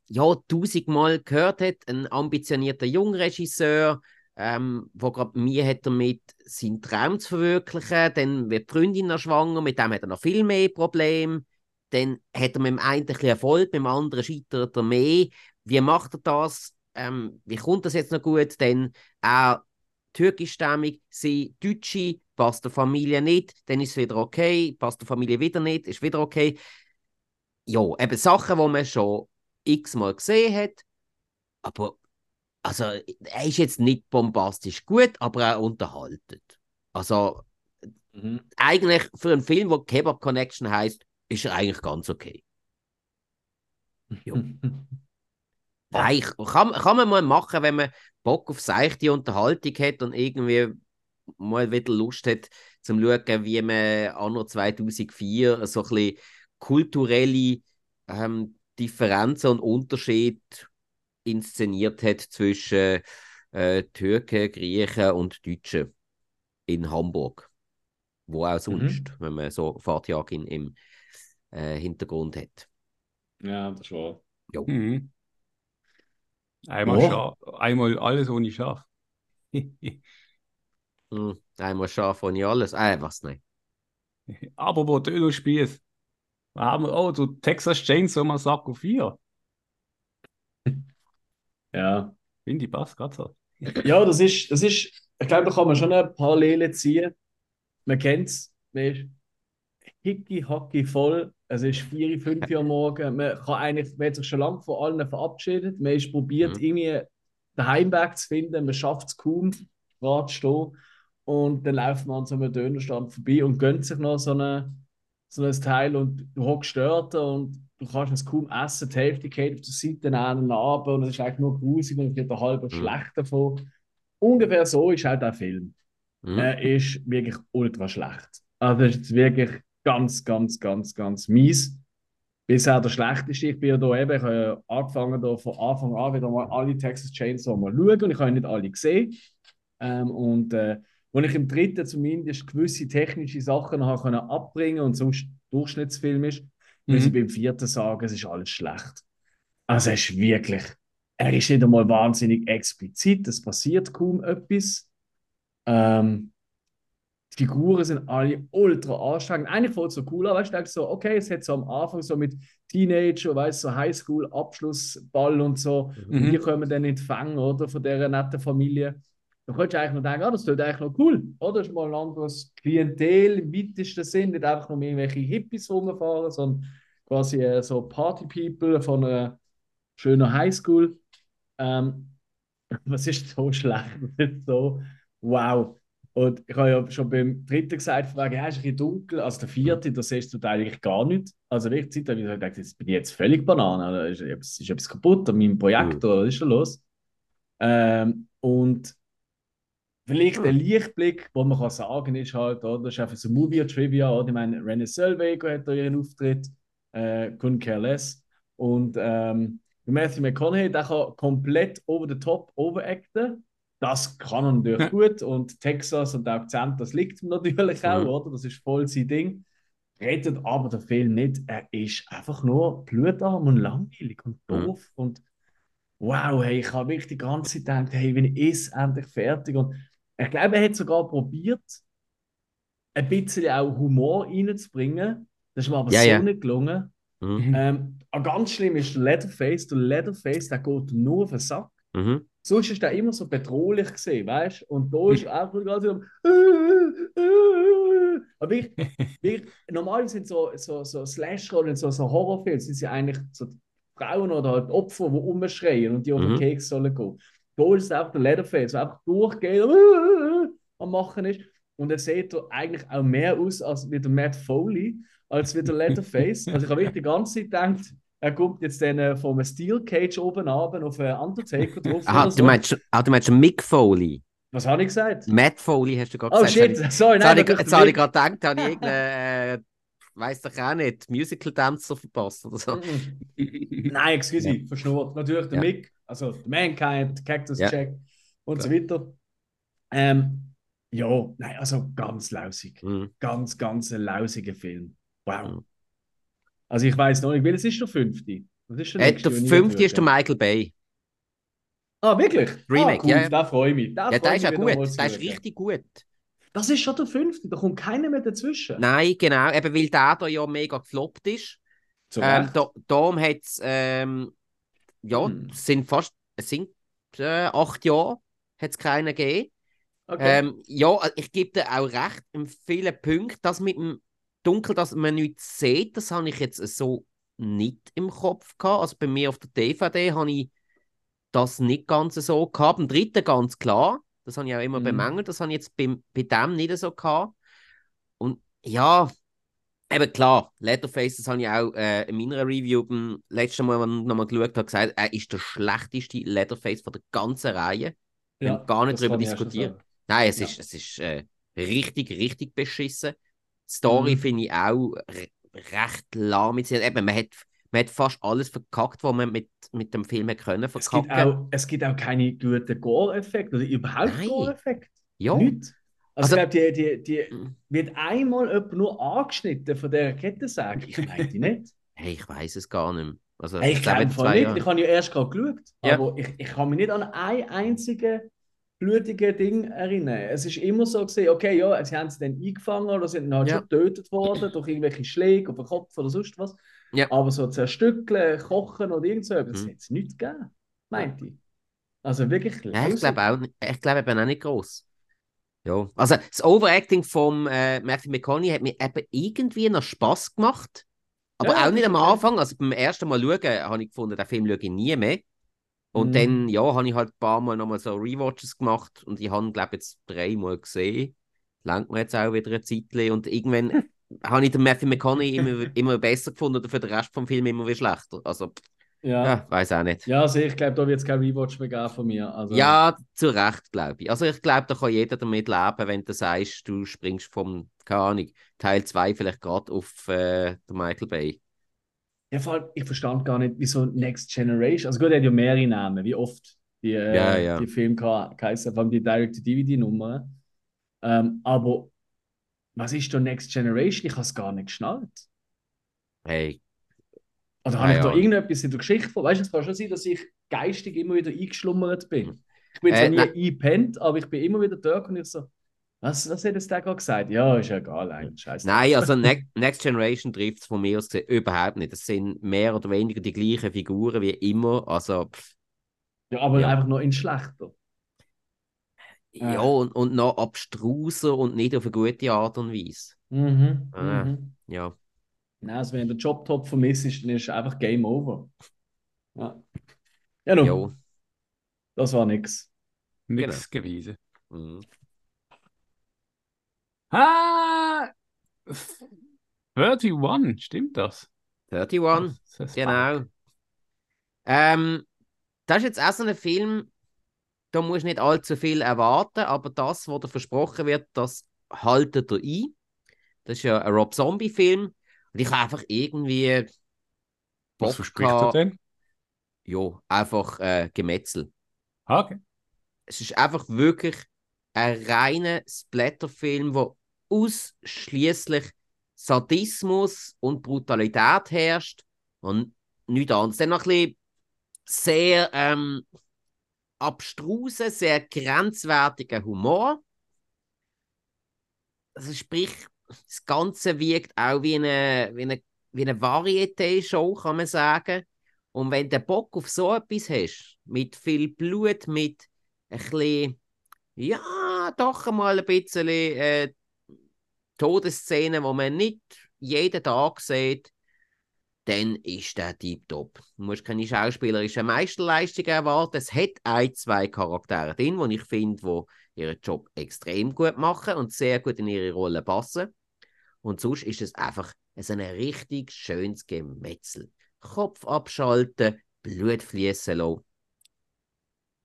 ja, tausendmal gehört hat, ein ambitionierter Jungregisseur, ähm, gerade mir hat damit seinen Traum zu verwirklichen, dann wird die Freundin noch schwanger, mit dem hat er noch viel mehr Probleme, dann hat er mit dem einen ein bisschen Erfolg, mit dem anderen scheitert er mehr. Wie macht er das? Ähm, wie kommt das jetzt noch gut? Denn er türkischstämmig, sie Deutsche, passt der Familie nicht, dann ist es wieder okay, passt der Familie wieder nicht, ist wieder okay. Ja, eben Sachen, die man schon x-mal gesehen hat. Aber also, er ist jetzt nicht bombastisch gut, aber er unterhaltet. Also, Mhm. eigentlich für einen Film, der Kebab Connection heißt, ist er eigentlich ganz okay. [laughs] Nein, kann, kann man mal machen, wenn man Bock auf seichte Unterhaltung hat und irgendwie mal wieder Lust hat, zum schauen, wie man anno 2004 so ein bisschen kulturelle ähm, Differenzen und Unterschiede inszeniert hat zwischen äh, Türken, Griechen und Deutschen in Hamburg. Wo auch sonst, wenn man so Fahrtjagd in, im äh, Hintergrund hat. Ja, das war. Mhm. Einmal, Oh. Schaf, einmal alles ohne Schaf. [laughs] Hm, einmal scharf ohne alles. Ah, was nicht. Aber wo Dönerspieß. Wir haben, oh, du Texas Chainsaw Massacre 4. [laughs] Ja. Finde ich passt gerade so. Ja, das ist, das ist, ich glaube, da kann man schon eine Parallele ziehen. Man kennt es, man ist hicki hacki voll. Es ist 4, 5 Uhr morgen. Man kann eigentlich, man hat sich schon lange von allen verabschiedet. Man ist probiert, Mhm. irgendwie den Heimweg zu finden. Man schafft es kaum, gerade stehen. Und dann läuft man an so einem Dönerstand vorbei und gönnt sich noch so, eine, so ein Teil und du hockst dort und du kannst es kaum essen. Die Hälfte geht auf der Seite an runter und es ist eigentlich nur grusig und es wird halb Mhm. schlecht davon. Ungefähr so ist auch der Film. Hm? Er ist wirklich ultra schlecht. Also, das ist wirklich ganz, ganz, ganz, ganz mies. Bisher der schlechteste. Ich bin ja da eben, ich habe ja angefangen, da von Anfang an wieder mal alle Texas Chainsaw mal schauen und ich habe nicht alle gesehen. Ähm, und äh, wo ich im dritten zumindest gewisse technische Sachen habe können abbringen und sonst Durchschnittsfilm ist, muss ich Mhm. beim vierten sagen, es ist alles schlecht. Also, es ist wirklich, er ist nicht einmal wahnsinnig explizit, es passiert kaum etwas. Ähm, Figuren sind alle ultra anstrengend. Eigentlich voll so cool, aber weißt du, denkst so, okay, es hat so am Anfang so mit Teenager, weißt du, so Highschool, Abschlussball und so, Mhm. und die kommen dann in die Fänge, oder, von dieser netten Familie. Da könntest du eigentlich noch denken, ah, das tut eigentlich noch cool, oder? Das ist mal ein anderes Klientel im weitesten Sinn, nicht einfach nur irgendwelche Hippies rumfahren, sondern quasi äh, so Party-People von einer schönen Highschool. Ähm, [laughs] was ist so schlecht? So, wow. Und ich habe ja schon beim dritten gesagt, wegen, ja, ist ein bisschen dunkel. Also der vierte, da siehst du eigentlich gar nicht. Also wirklich Zeit, habe ich gedacht, jetzt bin ich jetzt völlig Banane. Oder ist, etwas- ist etwas kaputt an meinem Projekt oder was ist da los? Ähm, und vielleicht ein Lichtblick, wo man kann sagen ist halt, oder, das ist einfach so Movie-Trivia, oder? Ich meine, Renée Zellweger hat da ihren Auftritt, äh, couldn't care less. Und ähm, Matthew McConaughey, der kann komplett over the top overacten. Das kann er natürlich Ja. gut. Und Texas und der Akzent, das liegt ihm natürlich auch, Mhm. oder? Das ist voll sein Ding. Rettet aber der Film nicht. Er ist einfach nur blutarm und langweilig und Mhm. doof. Und wow, hey, ich habe wirklich die ganze Zeit gedacht, hey, wenn ist endlich fertig? Und ich glaube, er hat sogar probiert, ein bisschen auch Humor reinzubringen. Das ist mir aber Ja, so ja. nicht gelungen. Mhm. Ähm, ah, ganz schlimm ist der Leatherface. Der Leatherface, der geht nur auf den Sack. Mhm. Sonst ist der immer so bedrohlich gesehen, weißt du? Und da ist er auch nur ganz so. Aber ich, [laughs] ich, normalerweise sind so, so, so Slasher oder so, so Horrorfilme, sind sie eigentlich so Frauen oder halt Opfer, die umschreien und die auf den Mhm. Keks sollen gehen. Da ist es einfach der Leatherface, der einfach durchgeht am Machen ist. Und er sieht da eigentlich auch mehr aus als wie der Matt Foley, als wie der [laughs] Leatherface. Also ich habe wirklich die ganze Zeit gedacht, er kommt jetzt dann äh, vom Steel Cage oben runter auf einen Undertaker drauf. Aha, du so. meinst, ah, du meinst Mick Foley. Was habe ich gesagt? Matt Foley hast du gerade Oh gesagt. shit, sorry, Jetzt habe nein, ich, jetzt habe ich ist gerade gedacht, habe ich irgendeinen, äh, weiß doch auch nicht, Musical-Dancer verpasst oder so. Nein, excuse, verschnurrt. Natürlich der Ja. Mick, also der Mankind, Cactus Ja. Jack und so weiter. Ähm, ja, nein, also ganz lausig. Mhm. Ganz, ganz ein lausiger Film. Wow. Mhm. Also ich weiß noch nicht, welches ist der fünfte? Was ist der Äh, nächste, der fünfte ist der? Michael Bay. Ah, wirklich? Remake, ah, cool, ja, da freue ich mich. Da Ja, der ist ja gut. Der ist richtig gut. Das ist schon der fünfte, da kommt keiner mehr dazwischen. Nein, genau. Eben weil der da ja mega gefloppt ist. Zu Ähm, da, darum hat es, ähm, ja, Hm. sind fast, es sind äh, acht Jahre, hat es keinen gegeben. Okay. Ähm, ja, ich gebe dir auch recht, in vielen Punkten, das mit dem Dunkel, dass man nichts sieht, das habe ich jetzt so nicht im Kopf gehabt. Also bei mir auf der DVD habe ich das nicht ganz so gehabt. Im dritten ganz klar, das habe ich auch immer Mhm. bemängelt, das habe ich jetzt beim, bei dem nicht so gehabt. Ja, eben klar, Leatherface, das habe ich auch äh, in meiner Review beim letzten Mal, als ich nochmal geschaut habe, gesagt, er ist der schlechteste Leatherface von der ganzen Reihe. Wir haben gar nicht darüber diskutiert. Nein, es Ja. ist, es ist äh, richtig, richtig beschissen. Die Story Mhm. finde ich auch re recht lahm. Eben, man, hat, man hat fast alles verkackt, was man mit, mit dem Film können Es gibt, verkacken. auch, es gibt auch keine guten Gore-Effekte oder überhaupt. Gore-Effekte. Ja. Nicht. Also, Also- ich glaube, die, die, die Mhm. wird einmal jemand nur angeschnitten von dieser Kettensäge. Ich meine die nicht. Hey, ich weiß es gar nicht mehr. Also, Hey, ich glaube, nicht. Jahren. Ich habe ja erst gerade geschaut. Ja. Aber ich, ich kann mich nicht an ein einziges blutige Ding erinnern. Es ist immer so gesehen, okay, ja, sie haben sie dann eingefangen oder sind dann halt Ja. schon getötet worden durch irgendwelche Schläge auf den Kopf oder sonst was. Ja. Aber so zerstückeln, kochen oder irgend so etwas, Mhm. hat es nichts gegeben. Meint ich. Also wirklich Ja, ich glaube auch, nicht- ich glaube eben auch nicht groß. Ja, also das Overacting vom äh, Matthew McConaughey hat mir eben irgendwie noch Spaß gemacht. Aber Ja, auch nicht am. Anfang. Also beim ersten Mal schauen, habe ich gefunden, den Film schaue ich nie mehr. Und Mhm. dann, ja, habe ich halt ein paar Mal nochmal so Rewatches gemacht und ich habe, glaube ich, jetzt dreimal gesehen. Langt mir jetzt auch wieder ein Zeitchen. Und irgendwann [laughs] habe ich den Matthew McConaughey immer, [laughs] immer besser gefunden und für den Rest vom Film immer wieder schlechter. Also, Ja. ja, weiß auch nicht. Ja, also ich glaube, da wird es kein Rewatch mehr geben von mir. Also, Ja, zu Recht, glaube ich. Also ich glaube, da kann jeder damit leben, wenn du sagst, du springst vom, keine Ahnung, Teil 2 vielleicht gerade auf äh, den Michael Bay. Ja, vor allem, ich verstand gar nicht, wieso Next Generation. Also gut, er hat ja mehrere Namen, wie oft die, äh, Ja, ja. die geha- geheißen, vor allem die Direct-to-DVD-Nummer. Ähm, aber was ist da Next Generation? Ich habe es gar nicht geschnallt. Hey, Oder Ah, habe ich ja. da irgendetwas in der Geschichte von? Weißt du, es kann schon sein, dass ich geistig immer wieder eingeschlummert bin. Ich bin Äh, zwar nie eingepennt, aber ich bin immer wieder da und ich so, was, was hat jetzt der gerade gesagt? Ja, ist ja egal, eigentlich. Scheiße. nein, also [laughs] ne Next Generation trifft es von mir aus überhaupt nicht. Das sind mehr oder weniger die gleichen Figuren wie immer. Also, pff, Ja, aber Ja. einfach noch in schlechter. Ja, und, und noch abstruser und nicht auf eine gute Art und Weise. Mhm, Ah. mhm. Ja, Nein, also wenn der Job top vermisst ist, dann ist einfach Game Over. Ja, ja nun, jo. das war nix. Nichts gewesen. Mhm. Ah! 31, stimmt das? 31. Das Genau. Ähm, das ist jetzt auch so ein Film, da musst du nicht allzu viel erwarten, aber das, was dir versprochen wird, das haltet ihr ein. Das ist ja ein Rob Zombie-Film. Und ich habe einfach irgendwie Was Bock verspricht er denn? Ja, einfach äh, Gemetzel. Ah, okay. Es ist einfach wirklich ein reiner Splatterfilm, wo ausschließlich Sadismus und Brutalität herrscht und nichts anderes. Dann noch ein bisschen sehr ähm, abstrusen, sehr grenzwertiger Humor. Also sprich, das Ganze wirkt auch wie eine, wie eine, wie eine Varieté-Show, kann man sagen. Und wenn du Bock auf so etwas hast, mit viel Blut, mit ein bisschen, ja, doch einmal ein bisschen äh, Todesszenen, wo man nicht jeden Tag sieht, dann ist der tiptop. Du musst keine schauspielerischen Meisterleistungen erwarten. Es hat ein, zwei Charaktere drin, die ich finde, die ihren Job extrem gut machen und sehr gut in ihre Rolle passen. Und sonst ist es einfach so ein richtig schönes Gemetzel. Kopf abschalten, Blut fließen lassen.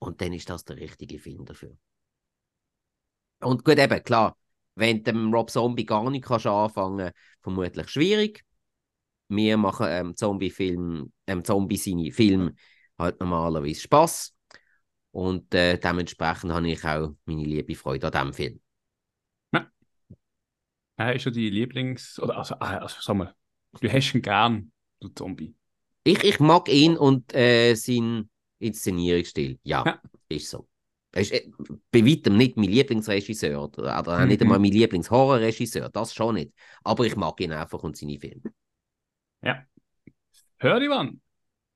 Und dann ist das der richtige Film dafür. Und gut, eben, klar, wenn du dem Rob Zombie gar nicht kannst anfangen vermutlich schwierig. Wir machen ähm, Zombie-Film, ähm, Zombie seine Film halt normalerweise Spaß. Und äh, dementsprechend habe ich auch meine liebe Freude an diesem Film. Er ist ja die Lieblings... Oder also, ah, also sag mal, du hast ihn gern, du Zombie. Ich, ich mag ihn und äh, seinen Inszenierungsstil. Ja, Ja. ist so. Er ist bei weitem nicht mein Lieblingsregisseur oder, oder auch nicht Mhm. einmal mein Lieblingshorrorregisseur, das schon nicht. Aber ich mag ihn einfach und seine Filme. Hör die Mann.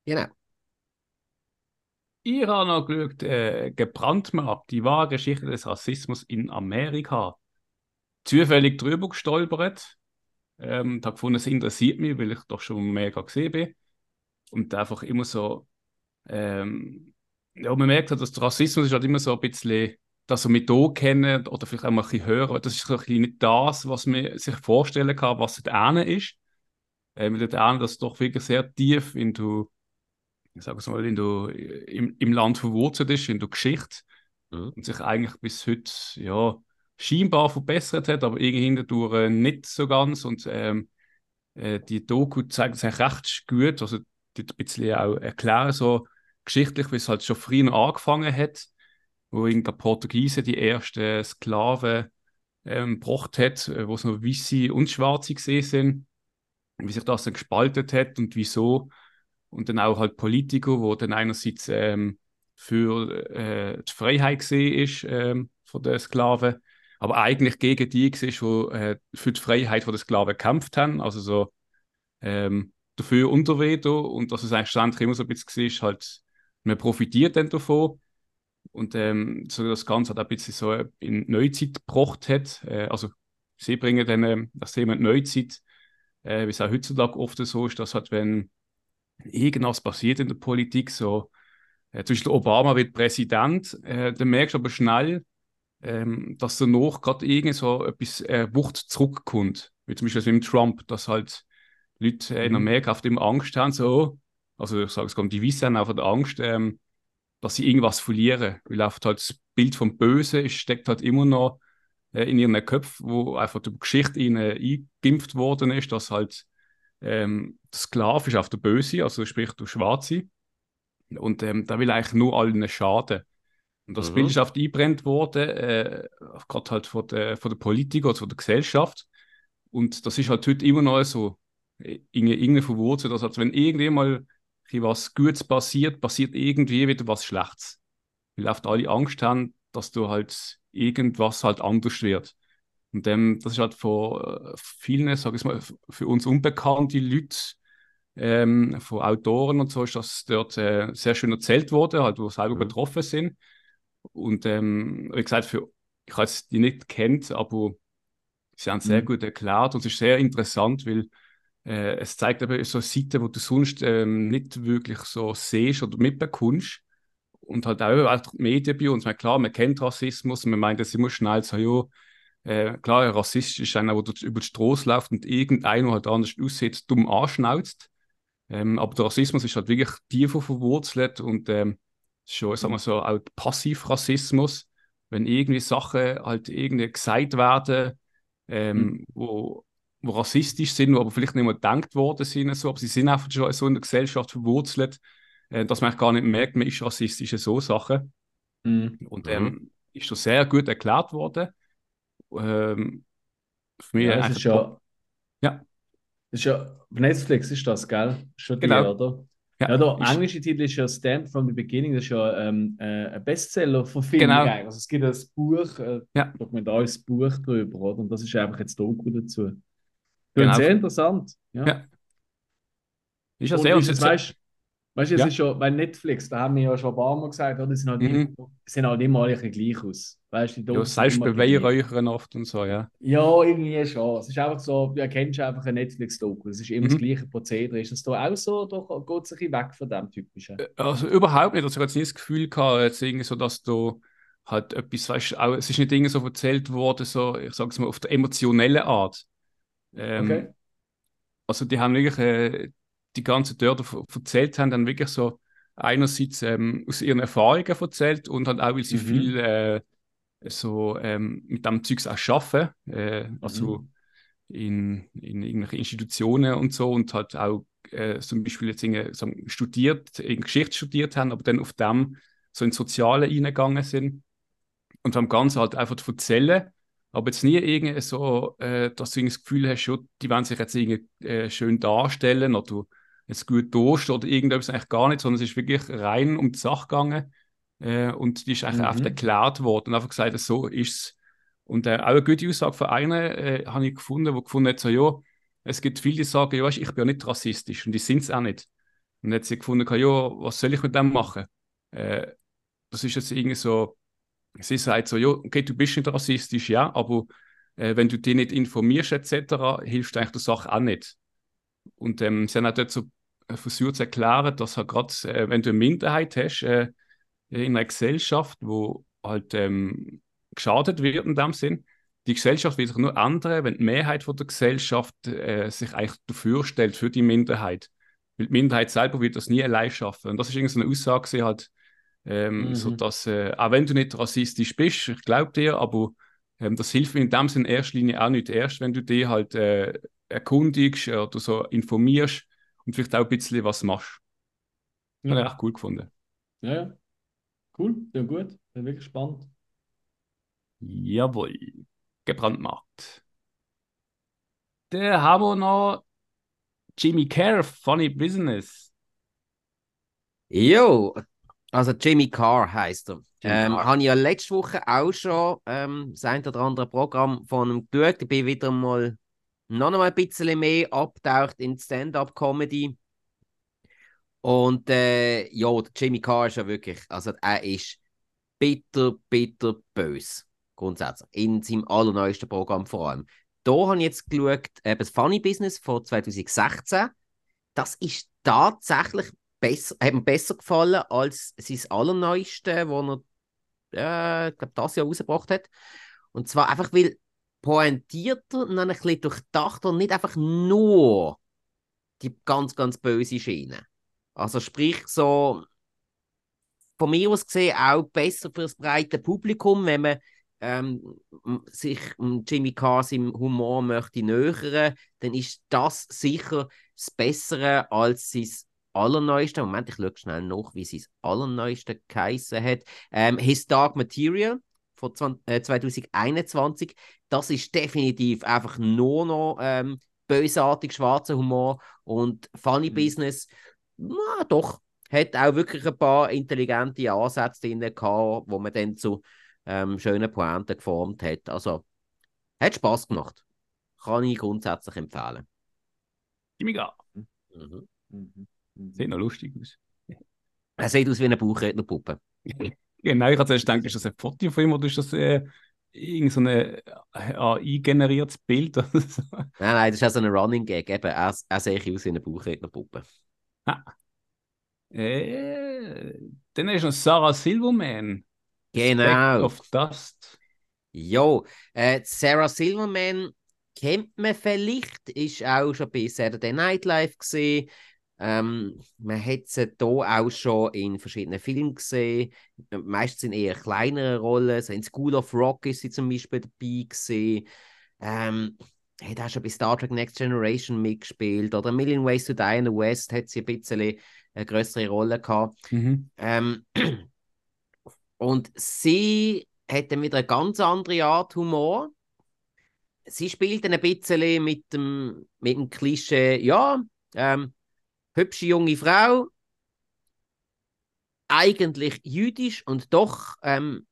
Genau. Ich habe noch geschaut, äh, gebrandmarkt, die wahre Geschichte des Rassismus in Amerika. Zufällig drüber gestolpert. Ähm, da gefunden, es interessiert mich, weil ich doch schon mega gesehen bin. Und einfach immer so, ähm, ja, man merkt halt, dass der Rassismus ist halt immer so ein bisschen das so mit hier kennen oder vielleicht auch mal ein bisschen hören, das ist ein bisschen nicht das, was man sich vorstellen kann, was dort ist. Äh, weil dort das doch wirklich sehr tief in du, ich sage es mal, in du, im, im Land verwurzelt ist, in der Geschichte mhm. und sich eigentlich bis heute, ja, scheinbar verbessert hat, aber irgendwie hindurch nicht so ganz und ähm, äh, die Doku zeigt es eigentlich recht gut, also die ein bisschen auch erklären, so geschichtlich, wie es halt schon früher angefangen hat, wo in der Portugiesen die ersten Sklaven ähm, gebracht hat, äh, wo es noch Weiße und Schwarze gesehen sind, wie sich das dann gespalten hat und wieso. Und dann auch halt Politiker, wo dann einerseits ähm, für äh, die Freiheit gesehen ist ähm, von den Sklaven, aber eigentlich gegen die die äh, für die Freiheit den Sklaven gekämpft haben. Also so ähm, dafür Veto. Und dass es eigentlich immer so ein bisschen war, halt, man profitiert dann davon. Und ähm, so das Ganze hat ein bisschen so in Neuzeit gebracht hat. Äh, also sie bringen dann äh, das Thema Neuzeit, äh, wie es auch heutzutage oft so ist, dass halt, wenn irgendwas passiert in der Politik, so äh, zum Beispiel Obama wird Präsident, äh, dann merkst du aber schnell, ähm, dass danach gerade irgend so etwas äh, Wucht zurückkommt. Wie zum Beispiel mit Trump, dass halt Leute äh, in mhm. Amerika oft immer Angst haben, so, also ich sage es kommt, die wissen auch von der Angst, ähm, dass sie irgendwas verlieren. Weil einfach halt das Bild vom Bösen steckt halt immer noch äh, in ihren Köpfen, wo einfach die Geschichte ihnen eingeimpft worden ist, dass halt ähm, der Sklave ist auf der Böse, also sprich der Schwarze. Und ähm, da will eigentlich nur allen schaden. Und das mhm. Bild ist oft eingebrennt worden, äh, gerade halt von der, von der Politik oder von der Gesellschaft. Und das ist halt heute immer noch so irgendwie verwurzelt. Also, wenn irgendwie mal was Gutes passiert, passiert irgendwie wieder was Schlechtes. Weil oft alle Angst haben, dass du halt irgendwas halt anders wird. Und ähm, das ist halt von äh, vielen, sag ich mal, für uns unbekannte Leute, ähm, von Autoren und so, ist das dort äh, sehr schön erzählt worden, halt, wo selber mhm. betroffen sind. Und ähm, wie gesagt, für, ich habe die nicht kennt, aber sie haben es sehr mhm. gut erklärt und es ist sehr interessant, weil äh, es zeigt eben so Seiten, wo du sonst ähm, nicht wirklich so siehst oder mitbekommst. Und halt auch die Medien bei uns. Man, klar, man kennt Rassismus und man meint das immer schnell so, ja, äh, klar, rassistisch ist einer, der über die Straße läuft und irgendeiner halt anders aussieht, dumm anschnauzt. Ähm, aber der Rassismus ist halt wirklich tiefer verwurzelt und ähm, schon, sagen wir so, auch Passivrassismus, wenn irgendwie Sachen halt irgendwie gesagt werden, ähm, mhm. wo die rassistisch sind, die aber vielleicht nicht mehr gedacht worden sind, so, aber sie sind einfach schon so in der Gesellschaft verwurzelt, äh, dass man gar nicht merkt, man ist rassistisch so Sachen. Mhm. Und ähm, ist schon sehr gut erklärt worden. Ähm, für mich ja, ist ja, ja. Das ist ja, auf Netflix ist das, gell? Schon die, genau. oder? Ja, ja der englische Titel ist ja Stand from the Beginning, das ist ja ähm, äh, ein Bestseller von Filmen. Genau. Also es gibt ein Buch, ein ja. dokumentarisches Buch darüber, oder? Und das ist einfach jetzt Doku dazu. Genau. Sehr interessant. Ja. ja. Ist ja sehr. Es, weißt, weißt, es ja. ist schon, bei Netflix, da haben wir ja schon ein paar Mal gesagt, oder? Die sind halt, mhm. immer, sind halt immer alle gleich aus. Weißt, die ja, selbst bei Weihräuchern oft und so, ja. Ja, irgendwie schon. Es ist einfach so, du erkennst einfach ein Netflix-Doku. Es ist immer mhm. das gleiche Prozedere. Ist das da auch so, oder geht es ein bisschen weg von dem Typischen? Äh, also überhaupt nicht. Also ich habe jetzt nie das Gefühl gehabt, jetzt irgendwie so, dass du halt etwas, weißt auch, es ist nicht irgendwie so erzählt worden, so, ich sage es mal, auf der emotionellen Art. Ähm, okay. Also die haben wirklich äh, die ganze dort erzählt haben, dann wirklich so einerseits ähm, aus ihren Erfahrungen erzählt und halt auch, weil sie mhm. viel äh, so ähm, mit dem Zeugs auch arbeiten, äh, also mhm. in, in irgendwelchen Institutionen und so und halt auch äh, zum Beispiel jetzt in, so studiert, in Geschichte studiert haben, aber dann auf dem so ins Soziale eingegangen sind und haben ganz halt einfach erzählen aber jetzt nie irgendwie so, äh, dass du das Gefühl hast, die wollen sich jetzt irgendwie äh, schön darstellen oder du jetzt gut durst oder irgendetwas eigentlich gar nicht, sondern es ist wirklich rein um die Sache gegangen äh, und die ist eigentlich mhm. einfach erklärt worden und einfach gesagt, so ist es. Und äh, auch eine gute Aussage von einer äh, habe ich gefunden, wo gefunden hat, so, ja, es gibt viele, die sagen, ja, ich bin ja nicht rassistisch und die sind es auch nicht. Und dann hat sie gefunden, ja, was soll ich mit dem machen? Äh, das ist jetzt irgendwie so, sie sagt so, ja, okay, du bist nicht rassistisch, ja, aber äh, wenn du dich nicht informierst etc., hilft eigentlich der Sache auch nicht. Und ähm, sie haben auch dort so äh, versucht zu erklären, dass halt gerade, äh, wenn du eine Minderheit hast äh, in einer Gesellschaft, wo halt ähm, geschadet wird in dem Sinn. Die Gesellschaft wird sich nur ändern, wenn die Mehrheit von der Gesellschaft äh, sich eigentlich dafür stellt, für die Minderheit. Weil die Minderheit selber wird das nie allein schaffen. Und das ist eine Aussage, halt, ähm, Mhm. so dass, äh, auch wenn du nicht rassistisch bist, ich glaube dir, aber ähm, das hilft mir in dem Sinne in erster Linie auch nicht. Erst wenn du dich halt äh, erkundigst oder so informierst und vielleicht auch ein bisschen was machst. Das habe ich echt cool gefunden. Ja, ja. Cool, ja gut. Bin wirklich gespannt. Jawohl. Gebrandmarkt. Dann haben wir noch Jimmy Carr, Funny Business. Jo, also Jimmy Carr heißt er. Ähm, Carr. habe ich ja letzte Woche auch schon ähm, das ein oder andere Programm von ihm geschaut. Ich bin wieder mal noch einmal ein bisschen mehr abtaucht in Stand-up-Comedy. Und äh, ja, Jimmy Carr ist ja wirklich, also er ist bitter, bitter böse. Grundsätzlich. In seinem allerneuesten Programm vor allem. Da habe ich jetzt geschaut, eben das Funny Business von 2016. Das ist tatsächlich besser, hat mir besser gefallen als sein allerneueste, wo er, äh, ich glaube, das Jahr rausgebracht hat. Und zwar einfach, weil pointierter und dann ein bisschen durchdachter und nicht einfach nur die ganz, ganz böse Schiene. Also sprich so von mir aus gesehen auch besser für das breite Publikum, wenn man ähm, sich Jimmy Carr seinem Humor möchte nähern, dann ist das sicher das Bessere als sein allerneueste. Moment, ich schaue schnell nach, wie sein allerneueste geheißen hat. Ähm, His Dark Material von 20, äh, 2021. Das ist definitiv einfach nur noch ähm, bösartig schwarzer Humor und Funny Mhm. Business. Na, doch, hat auch wirklich ein paar intelligente Ansätze drin gehabt, wo man dann zu ähm, schönen Pointen geformt hat. Also, hat Spaß gemacht. Kann ich grundsätzlich empfehlen. Jimmy. Mhm. Mhm. Mhm. Sieht noch lustig aus. [laughs] Er sieht aus wie eine Bauchrednerpuppe. [laughs] Genau, ich hatte zuerst gedacht, ist das ein Foto von ihm oder ist das äh, irgend so ein AI-generiertes Bild? [laughs] so? Nein, nein, das ist auch so ein Running Gag. Eben, er, er sehe aus wie eine Bauchrednerpuppe. äh, dann ist noch Sarah Silverman. Speck Genau. of Dust. Jo, äh, Sarah Silverman kennt man vielleicht, ist auch schon bei Saturday Night Live gesehen. Ähm, man hat sie hier auch schon in verschiedenen Filmen gesehen, meistens in eher kleineren Rollen. So in School of Rock ist sie zum Beispiel dabei gesehen. Ähm, hat auch schon bei Star Trek Next Generation mitgespielt. Oder Million Ways to Die in the West hat sie ein bisschen eine größere Rolle gehabt. Mhm. Ähm, und sie hat dann wieder eine ganz andere Art Humor. Sie spielt dann ein bisschen mit dem, mit dem Klischee, ja, ähm, hübsche junge Frau, eigentlich jüdisch und doch ähm,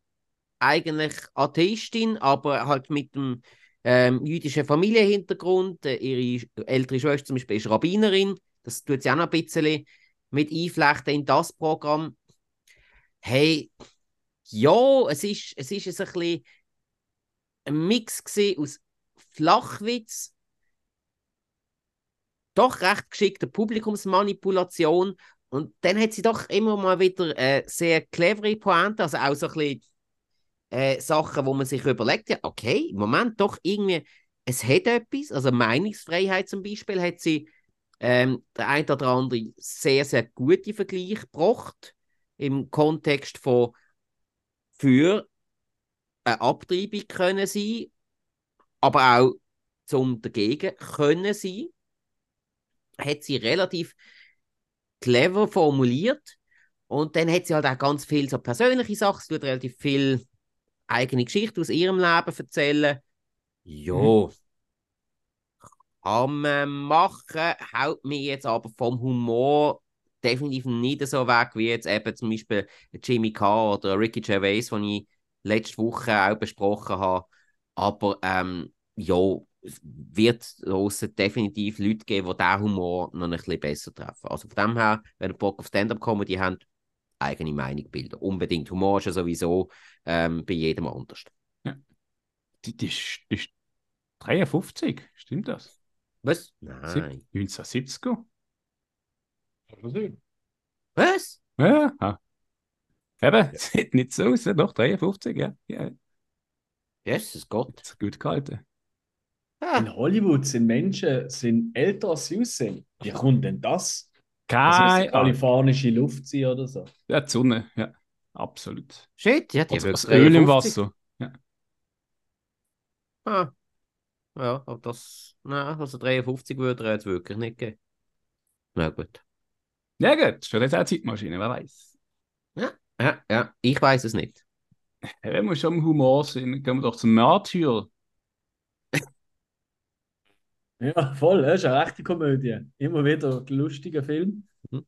eigentlich Atheistin, aber halt mit dem ähm, jüdischen Familienhintergrund. Äh, ihre ältere Schwester zum Beispiel ist Rabbinerin. Das tut sie auch noch ein bisschen mit einflechten in das Programm. Hey, ja, es ist, es ist ein bisschen ein Mix aus Flachwitz, doch recht geschickter Publikumsmanipulation. Und dann hat sie doch immer mal wieder äh, sehr clevere Pointe, also auch so ein bisschen äh, Sachen, wo man sich überlegt, ja, okay, im Moment doch irgendwie, es hat etwas, also Meinungsfreiheit zum Beispiel hat sie ähm, der ein oder andere sehr, sehr gute Vergleich gebracht im Kontext von für eine Abtreibung können sein, aber auch zum dagegen können sein, hat sie relativ clever formuliert und dann hat sie halt auch ganz viel so persönliche Sachen, sie tut relativ viel eigene Geschichte aus ihrem Leben erzählen. Jo, kann man machen, haut mir jetzt aber vom Humor definitiv nicht so weg, wie jetzt eben zum Beispiel Jimmy Carr oder Ricky Gervais, den ich letzte Woche auch besprochen habe. Aber ähm, ja, wird draussen definitiv Leute geben, die diesen Humor noch ein bisschen besser treffen. Also von dem her, wenn ihr Bock auf Stand-Up-Comedy habt, eigene Meinung bilden. Unbedingt. Humor ist ja sowieso ähm, bei jedem anders. Die, die, ist, die ist 53, stimmt das? Was? Nein. 1970er? Was? Ja, ah. Eben, [laughs] sieht nicht so aus, doch 53, ja. ja. Jesus Gott. Das ist gut gehalten. Ah, In Hollywood sind Menschen sind älter als sie aussehen. Wie kommt denn das? Keine die Ahnung. kalifornische Luft sein oder so. Ja, die Sonne, ja. Absolut. shit, ja, die Also, wird das Öl im 53. Wasser. Ah. Ja, aber das. Nein, also 53 würde er jetzt wirklich nicht geben. Na gut. Ja, gut. Ist vielleicht auch eine Zeitmaschine, wer weiß. Ja, ja, ich weiß es nicht. Ja, wenn wir schon im Humor sind, gehen wir doch zum Märtyrer. Ja, voll, das ist eine rechte Komödie. Immer wieder ein lustiger Film. Mhm.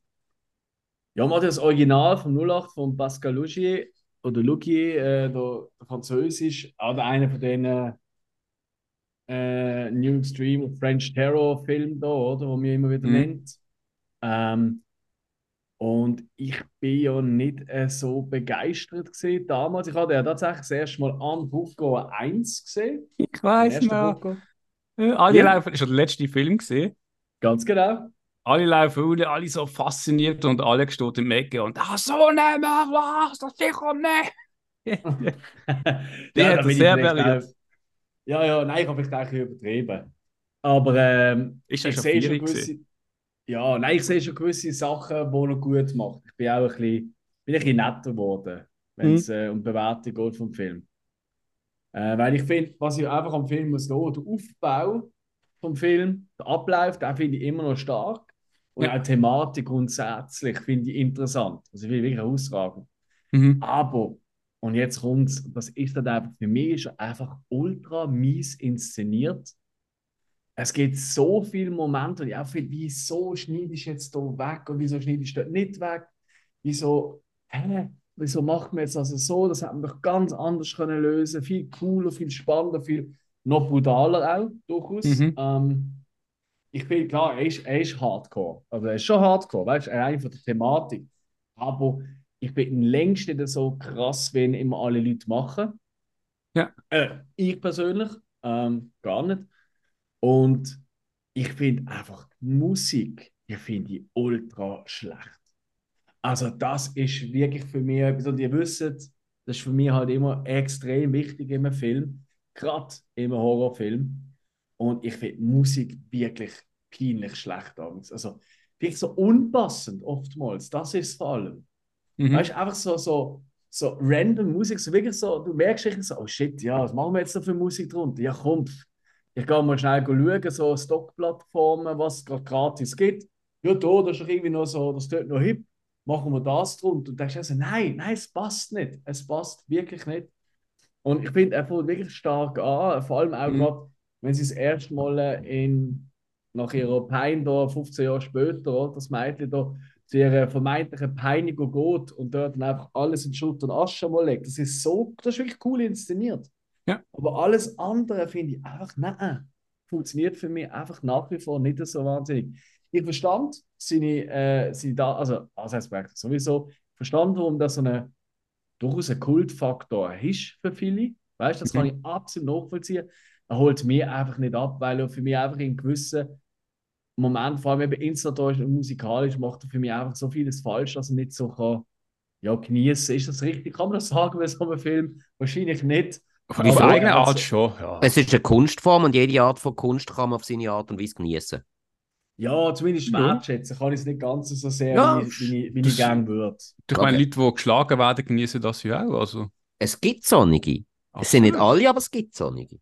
Ja, man hat das Original vom 08 von Pascal Lugier oder Lugier, äh, der, der Französisch, oder einer von den äh, New Extreme French Terror Filmen da, oder, wo man immer wieder Mhm. nennt. Ähm, und ich bin ja nicht äh, so begeistert gesehen damals. Ich hatte ja tatsächlich das erste Mal an Hugo 1 gesehen. Ich weiß noch. Alle Ja. laufen, ist ja der letzte Film gesehen. Ganz genau. Alle laufen raus, alle so fasziniert und alle gestanden im Ecke und ah, so nehmen wir was, das sicher nicht. [laughs] Die Ja, hat da bin ich sehr vielleicht auch- Ja, ja, nein, ich habe vielleicht auch ein bisschen übertrieben. Aber ähm, Ist ja ich sehe schon gewisse. Ja, nein, ich sehe schon gewisse Sachen, die er gut macht. Ich bin auch ein bisschen, bin ein bisschen netter geworden, wenn es äh, um die Bewertung geht vom Film. Äh, weil ich finde, was ich einfach am Film muss schauen, der Aufbau vom Film, der Ablauf, den finde ich immer noch stark. Und Ja. auch die Thematik grundsätzlich finde ich interessant. Also ich finde wirklich herausragend. Mhm. Aber, und jetzt kommt's, das ist dann einfach, für mich ist er einfach ultra mies inszeniert. Es gibt so viele Momente, und ich auch finde, wieso schneidest du jetzt da weg und wieso schneidest du dort nicht weg? Wieso, hä, wieso macht man jetzt also so? Das hätte man doch ganz anders können lösen Viel cooler, viel spannender, viel noch brutaler auch, durchaus. Mhm. Ähm, ich finde, klar, er ist, er ist hardcore. Also er ist schon hardcore, weißt du, rein von der Thematik. Aber ich bin längst nicht so krass, wie ihn immer alle Leute machen. Ja. Äh, ich persönlich ähm, gar nicht. Und ich finde einfach die Musik, die finde ich ultra schlecht. Also das ist wirklich für mich etwas, und ihr wisst, das ist für mich halt immer extrem wichtig in einem Film, gerade in einem Horrorfilm. Und ich finde Musik wirklich peinlich schlecht abends. Also wirklich so unpassend oftmals, das ist es vor allem. Mhm. Weißt du, einfach so, so, so random Musik, so wirklich so, du merkst wirklich so, oh shit, ja, was machen wir jetzt da für Musik drunter? Ja, komm, ich gehe mal schnell schauen, so Stockplattformen, was es gerade gratis gibt. Ja, da, das ist irgendwie noch so, das tut noch hip, machen wir das drunter. Und du denkst also, nein, nein, es passt nicht, es passt wirklich nicht. Und ich finde, er fängt wirklich stark an, vor allem auch Mhm. gerade, wenn sie das erste Mal äh, in, nach ihrer Pein da, 15 Jahre später, das Mädchen da, zu ihrer vermeintlichen Peinigung geht und dort dann einfach alles in Schutt und Asche mal legt. Das ist so, das ist wirklich cool inszeniert. Ja. Aber alles andere finde ich einfach, nein, funktioniert für mich einfach nach wie vor nicht so wahnsinnig. Ich verstand seine, äh, seine da, also, Projekt sowieso, verstand, warum das so eine, durchaus ein Kultfaktor ist für viele. Weißt du, das kann Mhm. ich absolut nachvollziehen. Er holt mir einfach nicht ab, weil er für mich einfach in gewissen Moment, vor allem eben inszenatorisch und musikalisch, macht er für mich einfach so vieles falsch, dass er nicht so kann, ja, genießen. Ist das richtig? Kann man das sagen bei so einem Film? Wahrscheinlich nicht. Auf eigene Art schon, ja. Es ist eine Kunstform und jede Art von Kunst kann man auf seine Art und Weise genießen. Ja, zumindest Ja. wertschätzen kann ich es nicht ganz so sehr, Ja, wie, ich- wie, gerne würde. Ich meine. Leute, die geschlagen werden, genießen das ja auch. Also, Es gibt Sonnige. Es sind nicht alle, aber es gibt Sonnige.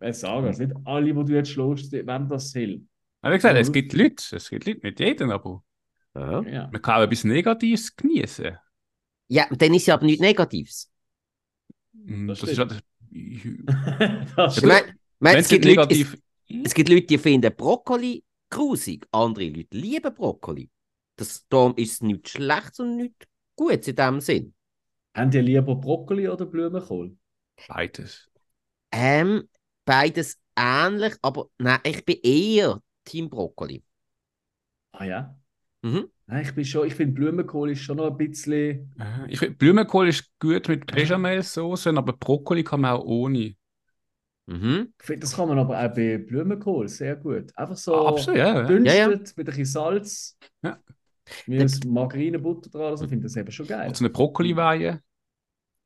Ich sage es, nicht alle, die du jetzt schlägst, wollen das Hill. Aber wie gesagt, Ja, es gibt Leute, es gibt Leute, nicht jeden, aber Ja, Ja. man kann auch etwas Negatives genießen. ja dann ist ja aber nichts Negatives. Mm, Das Das, ist halt, [laughs] [laughs] das Ich Ja, meine, mein, wenn es, gibt Leute, negativ. es gibt Leute, die finden Brokkoli grusig. Andere Leute lieben Brokkoli. Das, darum ist es nichts Schlechtes und nichts Gutes in dem Sinn. Haben die lieber Brokkoli oder Blumenkohl? Beides. Ähm, beides ähnlich, aber nein, ich bin eher Team Brokkoli. Ah ja? Mhm. Nein, ich bin schon, ich finde Blumenkohl ist schon noch ein bisschen. Äh, Ich finde, Blumenkohl ist gut mit Bechamelsauce, aber Brokkoli kann man auch ohne. Mhm. Ich finde, das kann man aber auch bei Blumenkohl sehr gut. Einfach so Ah, absolut, ja. ja. dünstet Ja, ja. mit ein bisschen Salz. Ja. Der- das Margarinebutter dran, also ich finde das eben schon geil. Und so eine Brokkoliweihe.